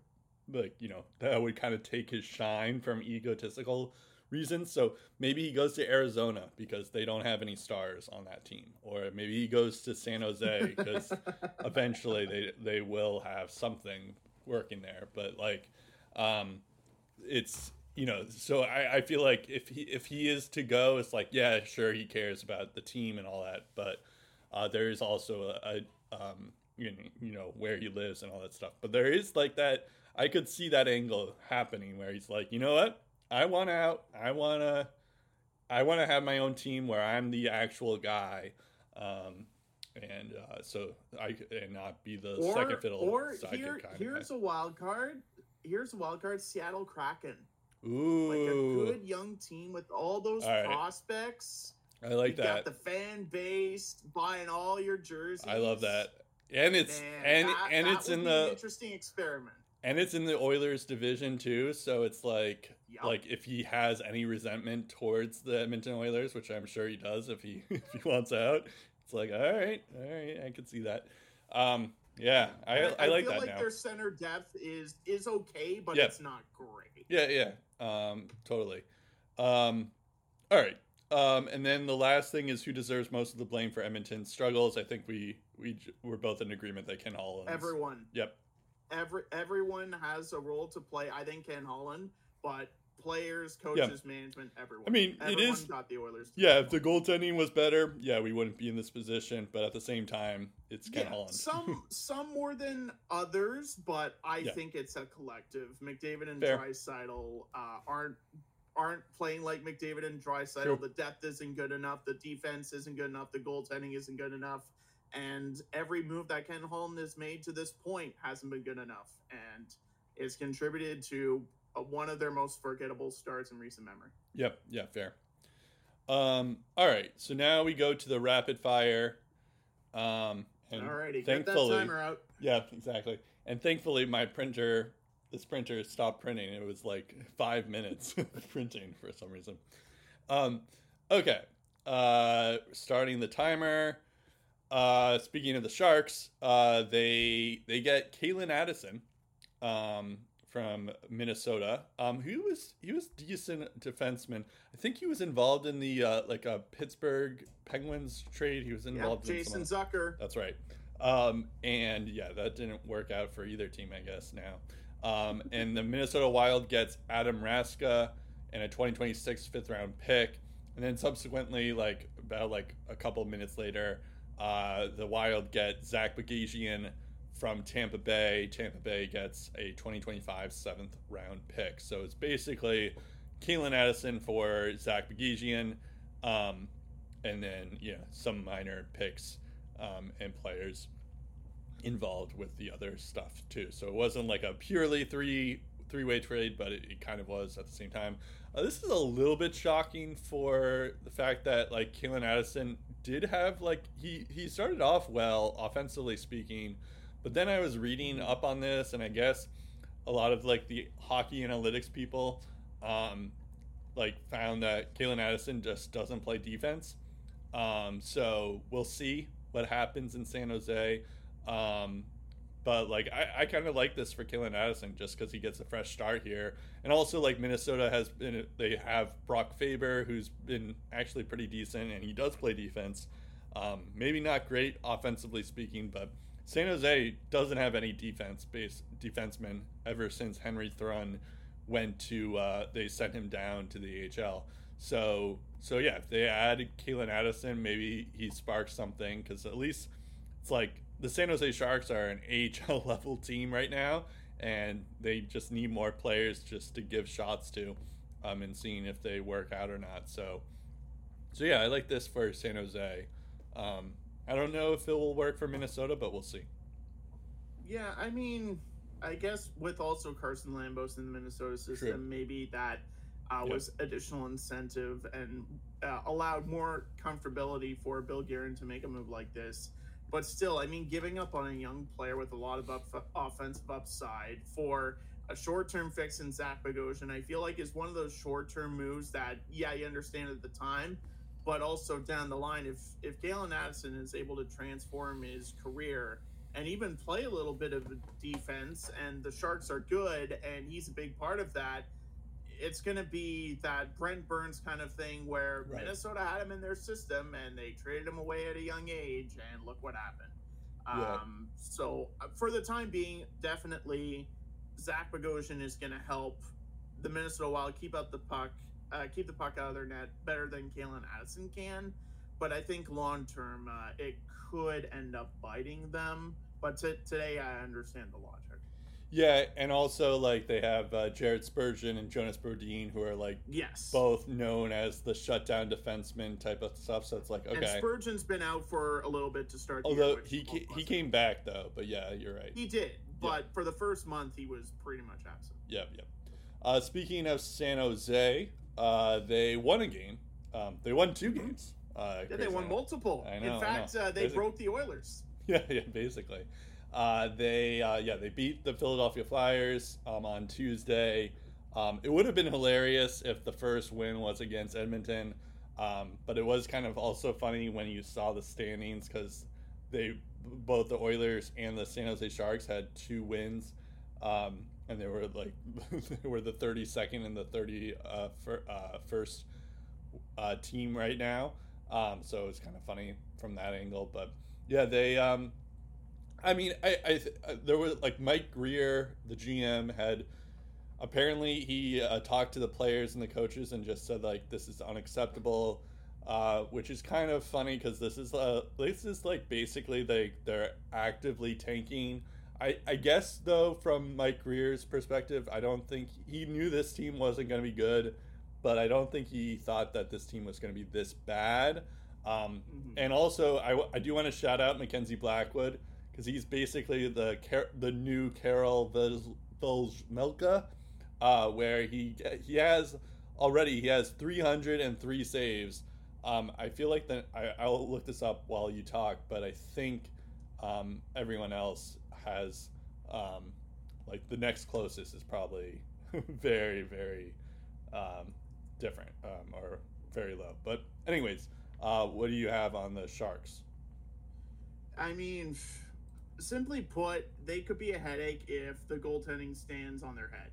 like you know that would kind of take his shine from egotistical reasons. So maybe he goes to Arizona because they don't have any stars on that team, or maybe he goes to San Jose because eventually they they will have something working there. But like, um, it's you know, so I, I feel like if he if he is to go, it's like yeah, sure he cares about the team and all that, but uh, there is also a, a um, you know, you know where he lives and all that stuff. But there is like that. I could see that angle happening where he's like, you know what, I want out. I want to. I want to have my own team where I'm the actual guy, um, and uh, so I and not be the or, second fiddle or here, here's a wild card. Here's a wild card: Seattle Kraken. Ooh, like a good young team with all those All right. prospects. I like you that. got the fan base buying all your jerseys. I love that, and it's Man, and that- and that it's in the interesting experiment. and it's in the Oilers division too. So it's like Yup. like if he has any resentment towards the Edmonton Oilers, which I'm sure he does if he if he wants out, it's like all right, all right, I can see that. Um, yeah, I And I, like feel that like now. their center depth is is okay, but Yeah. it's not great. Yeah, yeah, um, totally. Um, all right, Um, and then the last thing is who deserves most of the blame for Edmonton's struggles. I think we we we're both in agreement that Ken Holland. Everyone. Yep. Every everyone has a role to play. I think Ken Holland, but players, coaches, yeah. management, everyone. I mean, everyone it is got the Oilers. Yeah, if the goaltending was better, yeah, we wouldn't be in this position. But at the same time, it's Ken yeah, Holland. some some more than others, but I yeah. think it's a collective. McDavid and Draisaitl uh, aren't aren't playing like McDavid and Draisaitl. Sure. The depth isn't good enough. The defense isn't good enough. The goaltending isn't good enough. And every move that Ken Holland has made to this point hasn't been good enough. And it's contributed to one of their most forgettable starts in recent memory. Yep. Yeah, fair. Um, all right. So now we go to the rapid fire. Um, and Alrighty, thankfully, get that timer out. Yeah, exactly. And thankfully, my printer this printer stopped printing. It was like five minutes of printing for some reason. Um, okay, uh, starting the timer. Uh, speaking of the Sharks, uh, they they get Calen Addison um, from Minnesota. Um, he was he was decent defenseman. I think he was involved in the uh, like a Pittsburgh Penguins trade. He was involved. Jason in Zucker. That's right. Um, and yeah, that didn't work out for either team, I guess. Now, um, and the Minnesota Wild gets Adam Raska and a 2026 fifth round pick. And then subsequently, like about like a couple minutes later, uh, the Wild get Zach Bogosian from Tampa Bay. Tampa Bay gets a 2025 seventh round pick. So it's basically Calen Addison for Zach Bogosian, um, and then know some minor picks um, and players involved with the other stuff too. So it wasn't like a purely three three way trade, but it, it, kind of was at the same time. Uh, this is a little bit shocking for the fact that like Calen Addison did have like he he started off well offensively speaking, but then I was reading up on this, and I guess a lot of like the hockey analytics people um, like found that Calen Addison just doesn't play defense. Um, so we'll see what happens in San Jose. Um, but like I, I kind of like this for Calen Addison just because he gets a fresh start here, and also like Minnesota has been they have Brock Faber who's been actually pretty decent and he does play defense, um, maybe not great offensively speaking, but San Jose doesn't have any defense based defensemen ever since Henry Thrun went to uh, they sent him down to the AHL. So so yeah, if they add Calen Addison, maybe he sparks something because at least it's like the San Jose Sharks are an AHL level team right now, and they just need more players just to give shots to, um, and seeing if they work out or not. So, so yeah, I like this for San Jose. Um, I don't know if it will work for Minnesota, but we'll see. Yeah, I mean, I guess with also Carson Lambos in the Minnesota system, True. maybe that uh, yep. was additional incentive and uh, allowed more comfortability for Bill Guerin to make a move like this. But still, I mean, giving up on a young player with a lot of up, offensive upside for a short term fix in Zach Bogosian, I feel like is one of those short term moves that, yeah, you understand at the time, but also down the line, if if Calen Addison is able to transform his career and even play a little bit of defense, and the Sharks are good, and he's a big part of that it's going to be that Brent Burns kind of thing where right. Minnesota had him in their system and they traded him away at a young age, and look what happened. Yeah. Um, so uh, for the time being, definitely Zach Bogosian is going to help the Minnesota Wild keep up the puck, uh, keep the puck out of their net better than Calen Addison can. But I think long term, uh, it could end up biting them. But t- today, I understand the logic. Yeah, and also like they have uh, Jared Spurgeon and Jonas Brodin, who are like yes, both known as the shutdown defenseman type of stuff. So it's like okay. And Spurgeon's been out for a little bit to start. Although he ca- he came back though, but yeah, you're right. He did, but yep. for the first month he was pretty much absent. Yep, yep. Uh, speaking of San Jose, uh, they won a game. Um, they won two games. Uh, yeah, they won multiple. I know. In fact, uh, they broke the Oilers. Yeah, yeah, basically. Uh, they uh, yeah they beat the Philadelphia Flyers um, on Tuesday. Um, it would have been hilarious if the first win was against Edmonton, um, but it was kind of also funny when you saw the standings because they both the Oilers and the San Jose Sharks had two wins, um, and they were like they were the thirty second and the thirty uh, fir- uh, first uh, team right now. Um, so it's kind of funny from that angle. But yeah, they. Um, I mean, I, I uh, there was like Mike Grier, the GM, had apparently he uh, talked to the players and the coaches and just said like this is unacceptable. Uh, which is kind of funny because this is uh, this is like basically they they're actively tanking. I, I guess though from Mike Grier's perspective, I don't think he knew this team wasn't going to be good but I don't think he thought that this team was going to be this bad. Um, mm-hmm. And also, I, I do want to shout out Mackenzie Blackwood because he's basically the the new Karel Vejmelka, uh, where he he has already he has 303 saves. Um, I feel like that I, I'll look this up while you talk, but I think um, everyone else has um, like the next closest is probably very very um, different um, or very low. But anyways, uh, what do you have on the Sharks? I mean, simply put, they could be a headache if the goaltending stands on their head.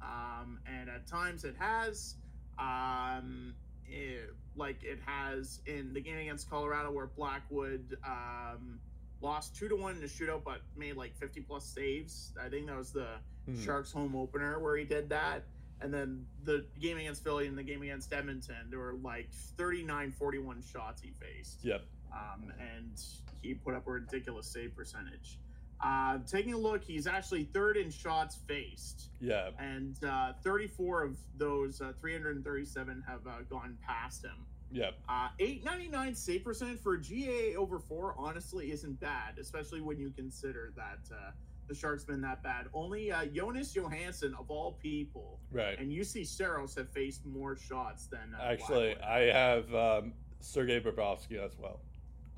Um, and at times it has, um, it, like it has in the game against Colorado, where Blackwood um, lost two to one in a shootout, but made like fifty plus saves. I think that was the mm-hmm. Sharks home opener where he did that and then the game against Philly and the game against Edmonton, there were like 39 41 shots he faced. Yep. Um, and he put up a ridiculous save percentage. Uh, taking a look, he's actually third in shots faced. Yeah. And uh, 34 of those uh, 337 have uh, gone past him. Yep. Uh, 899 save percentage for a GA over four honestly isn't bad, especially when you consider that uh, the Sharks been that bad. Only uh, Jonas Johansson, of all people, right, and Juuse Saros have faced more shots than uh, actually. Blackwood. I have um, Sergei Bobrovsky as well,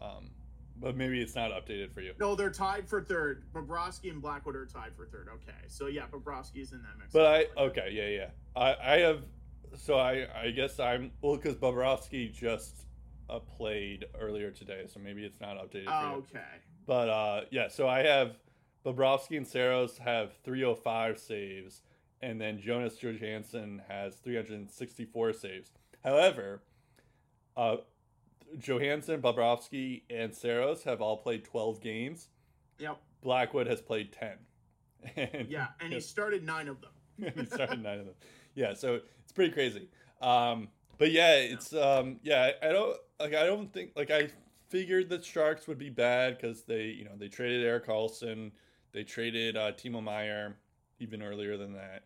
um, but maybe it's not updated for you. No, they're tied for third. Bobrovsky and Blackwood are tied for third. Okay, so yeah, Bobrovsky is in that mix. But I okay, yeah, yeah. I I have so I I guess I'm well because Bobrovsky just uh, played earlier today, so maybe it's not updated. Oh, okay. But uh, yeah, so I have Bobrovsky and Saros have 305 saves, and then Jonas Johansson has 364 saves. However, uh, Johansson, Bobrovsky, and Saros have all played 12 games. Yep. Blackwood has played 10. And, yeah, and he started nine of them. he started nine of them. Yeah, so pretty crazy. Um, but yeah, it's um, yeah. I don't like. I don't think like I figured the Sharks would be bad because they, you know, they traded Erik Karlsson they traded uh, Timo Meier even earlier than that.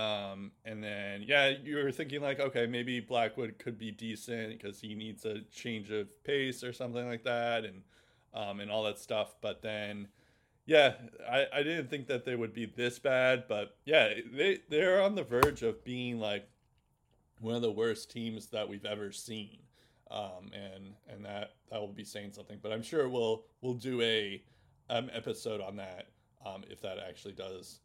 Um, and then, yeah, you were thinking like, okay, maybe Blackwood could be decent because he needs a change of pace or something like that, and um, and all that stuff. But then, yeah, I, I didn't think that they would be this bad, but yeah, they they're on the verge of being like one of the worst teams that we've ever seen, um, and and that that will be saying something. But I'm sure we'll we'll do a um, episode on that um, if that actually does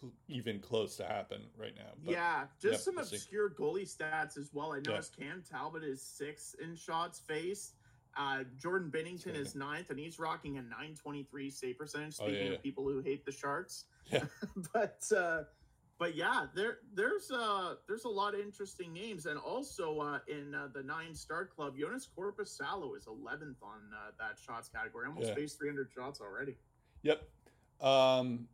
cl- even close to happen right now. But, yeah, just yep, some we'll obscure see. goalie stats as well. I noticed. Cam Talbot is six in shots faced. Uh, Jordan Binnington is ninth, and he's rocking a 923 save percentage. Speaking oh, yeah, yeah. of people who hate the Sharks, yeah. but uh, but yeah, there there's uh there's a lot of interesting names, and also uh, in uh, the nine star club, Joonas Korpisalo is 11th on uh, that shots category. Almost yeah. faced 300 shots already. Yep, um,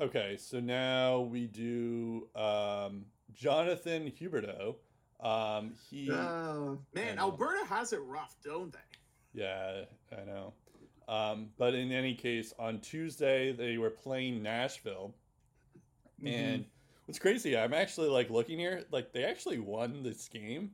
okay, so now we do um, Jonathan Huberdeau. Um, he uh, man, Alberta has it rough, don't they? Yeah, I know. Um, but in any case, on Tuesday they were playing Nashville, mm-hmm. and what's crazy, I'm actually like looking here, like they actually won this game,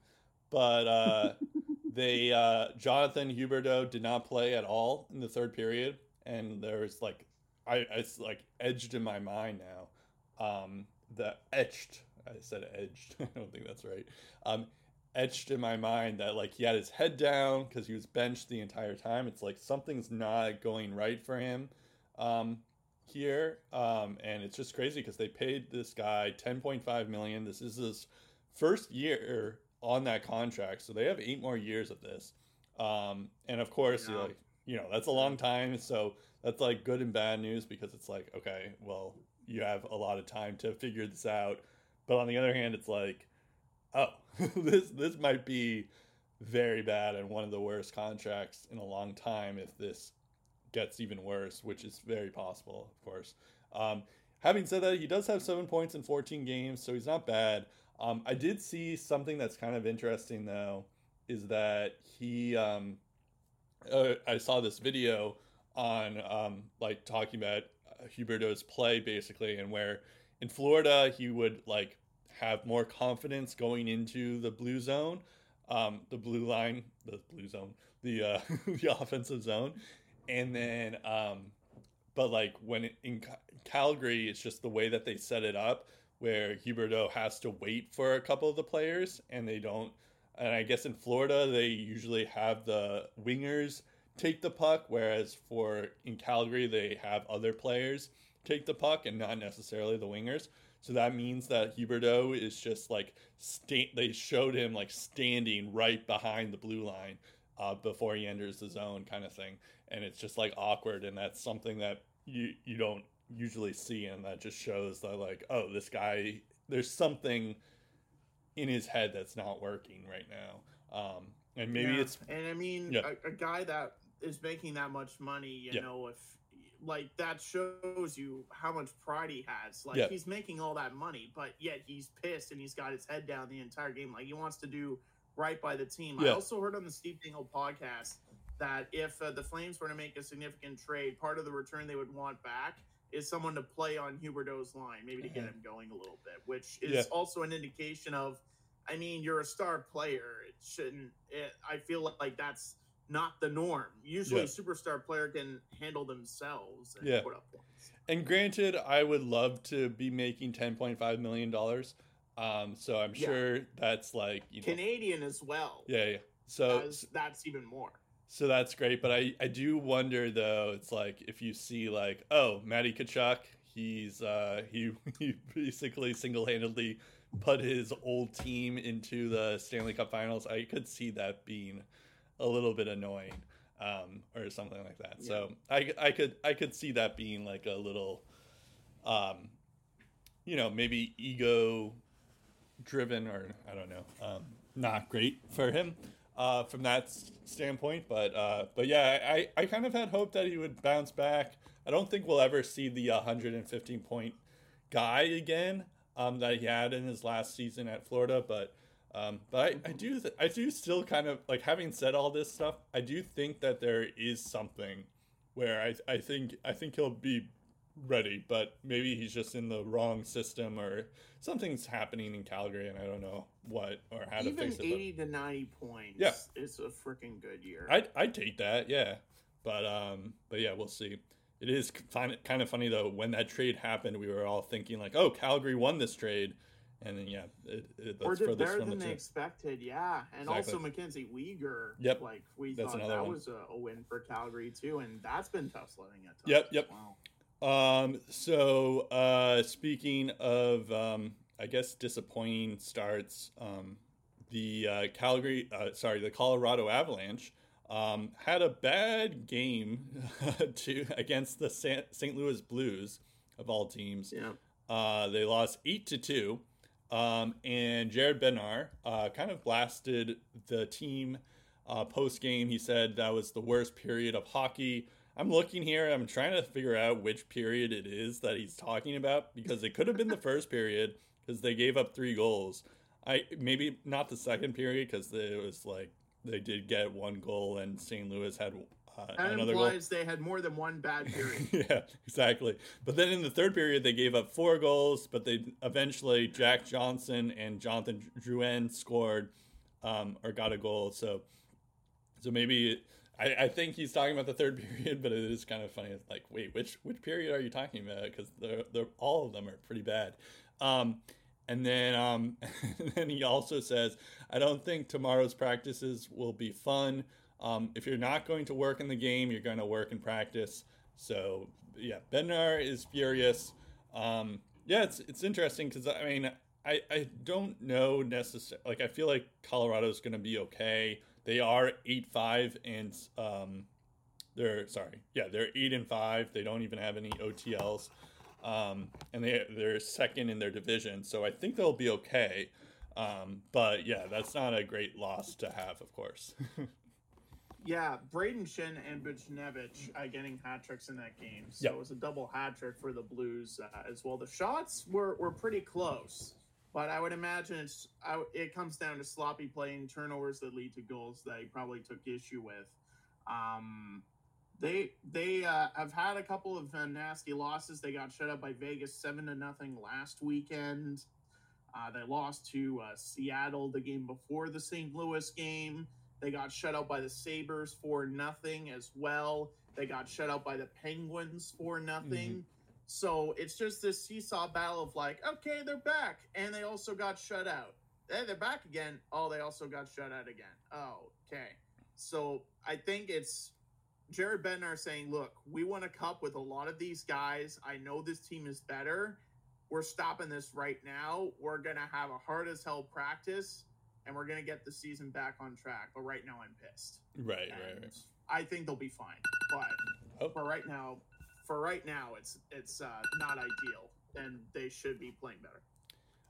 but uh, they uh, Jonathan Huberdeau did not play at all in the third period, and there's like I it's like edged in my mind now. Um, the etched. I said edged. I don't think that's right. Um, etched in my mind that like he had his head down because he was benched the entire time. It's like something's not going right for him um, here, um, and it's just crazy because they paid this guy 10.5 million. This is his first year on that contract, so they have eight more years of this. Um, and of course, yeah. like you know, that's a long time. So that's like good and bad news because it's like, okay, well, you have a lot of time to figure this out. But on the other hand, it's like, oh, this this might be very bad and one of the worst contracts in a long time if this gets even worse, which is very possible, of course. Um, having said that, he does have seven points in 14 games, so he's not bad. Um, I did see something that's kind of interesting though, is that he, um, uh, I saw this video on um, like talking about Huberdeau's play basically, and where in Florida he would like have more confidence going into the blue zone, um, the blue line, the blue zone, the uh, the offensive zone, and then um, but like when in Calgary, it's just the way that they set it up, where Huberdeau has to wait for a couple of the players, and they don't. And I guess in Florida, they usually have the wingers take the puck, whereas for in Calgary they have other players take the puck and not necessarily the wingers. So that means that Huberdeau is just like sta- they showed him like standing right behind the blue line uh, before he enters the zone, kind of thing, and it's just like awkward, and that's something that you you don't usually see, and that just shows that like oh this guy there's something in his head that's not working right now. Um, and maybe Yeah, it's and I mean Yeah. a, a guy that is making that much money, you Yeah. know, if like that shows you how much pride he has. Like he's making all that money, but yet he's pissed and he's got his head down the entire game. Like he wants to do right by the team. I also heard on the Steve Dangle podcast that if uh, the Flames were to make a significant trade, part of the return they would want back is someone to play on Huberdeau's line, maybe to get Mhm. him going a little bit, which is Yeah. also an indication of I mean, you're a star player. It shouldn't. It, I feel like that's not the norm. Usually, Yeah. a superstar player can handle themselves and Yeah. put up points. And granted, I would love to be making ten point five million dollars. Um, so I'm Yeah. sure that's like you know, Canadian as well. yeah, yeah. So That's, that's even more. So that's great. But I I do wonder though. It's like if you see like oh Matty Tkachuk, he's uh he he basically single handedly put his old team into the Stanley Cup Finals. I could see that being a little bit annoying. Um, or something like that. So I, I could I could see that being like a little um, you know, maybe ego driven or I don't know, um, not great for him uh, from that standpoint. But uh, but yeah, I, I kind of had hope that he would bounce back. I don't think we'll ever see the 115 point guy again um, that he had in his last season at Florida, but. Um, but I, I do th- I do still kind of like having said all this stuff. I do think that there is something where I I think I think he'll be ready, but maybe he's just in the wrong system or something's happening in Calgary and I don't know what or how to fix it. but- eighty to ninety points Yeah. is a freaking good year. I'd, I'd take that, yeah. But um, but yeah, we'll see. It is kind kind of funny though. When that trade happened, we were all thinking like, "Oh, Calgary won this trade," and then yeah, it, it, or that's did better than the they expected, yeah. And Exactly. also Mackenzie Weegar. Yep. Like we That's thought that one. was a, a win for Calgary too, and that's been tough sledding at times. Yep, yep. well. Um, so uh, speaking of, um, I guess disappointing starts, um, the uh, Calgary, uh, sorry, the Colorado Avalanche um, had a bad game to against the St. Louis Blues of all teams. Yeah. Uh, they lost eight to two, um, and Jared Bednar uh, kind of blasted the team uh, post game. He said that was the worst period of hockey. I'm looking here. I'm trying to figure out which period it is that he's talking about because it could have been the first period because they gave up three goals. I maybe not the second period because it was like they did get one goal and St. Louis had uh, That another goal. implies they had more than one bad period. yeah, exactly. But then in the third period, they gave up four goals, but they eventually Jack Johnson and Jonathan Drouin scored um, or got a goal. So, so maybe I, I think he's talking about the third period, but it is kind of funny. It's like, wait, which which period are you talking about? Because they're, they're all of them are pretty bad. Um, and then um, and then he also says, I don't think tomorrow's practices will be fun. Um, if you're not going to work in the game, you're going to work in practice. So yeah, Bednar is furious. Um, yeah, it's it's interesting because I mean I I don't know necessarily like I feel like Colorado's going to be okay. They are eight five and um, they're sorry yeah they're eight and five. They don't even have any OTLs. Um, and they they're second in their division, so I think they'll be okay. Um, but yeah, that's not a great loss to have, of course. yeah, Brayden Schenn and Buchnevich uh, getting hat tricks in that game. So Yep. it was a double hat trick for the Blues uh, as well. The shots were, were pretty close, but I would imagine it's I, it comes down to sloppy play and turnovers that lead to goals that he probably took issue with. Um, they they uh, have had a couple of uh, nasty losses. They got shut out by Vegas seven to nothing last weekend. Uh, they lost to uh, Seattle the game before the St. Louis game. They got shut out by the Sabres for nothing as well. They got shut out by the Penguins for nothing. So it's just this seesaw battle of like, okay, they're back, and they also got shut out. Hey, they're back again. Oh, they also got shut out again. Oh, okay. So I think it's Jared Bednar saying, look, we won a cup with a lot of these guys. I know this team is better. We're stopping this right now. We're going to have a hard as hell practice and we're going to get the season back on track. But right now, I'm pissed. right, right, right. I think they'll be fine. But Oh. for right now, for right now, it's it's uh, not ideal, and they should be playing better.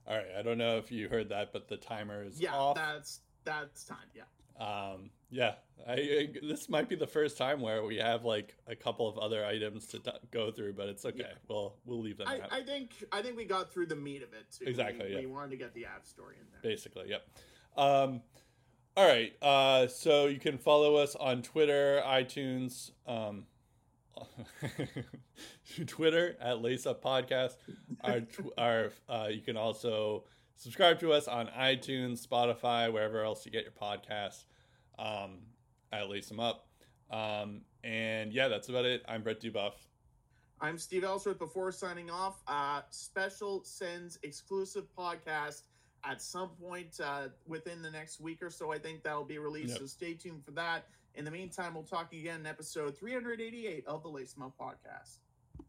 All right. I don't know if you heard that, but the timer is Yeah, off. that's that's time. Yeah. Um, yeah, I, I this might be the first time where we have like a couple of other items to t- go through, but it's okay. Yeah. We'll we'll leave them I. I think I think we got through the meat of it too. Exactly, We, yeah. we wanted to get the app story in there. Basically, yep. Um, all right. Uh, so you can follow us on Twitter, iTunes, um, Twitter at Lace Up Podcast. Our tw- our uh, you can also subscribe to us on iTunes, Spotify, wherever else you get your podcasts. Um, at Lace Them Up. Um, and yeah, that's about it. I'm Brett Dubuff. I'm Steve Ellsworth. Before signing off, uh, special sends exclusive podcast at some point uh, within the next week or so. I think that'll be released. Yep. So stay tuned for that. In the meantime, we'll talk again in episode 388 of the Lace Up podcast.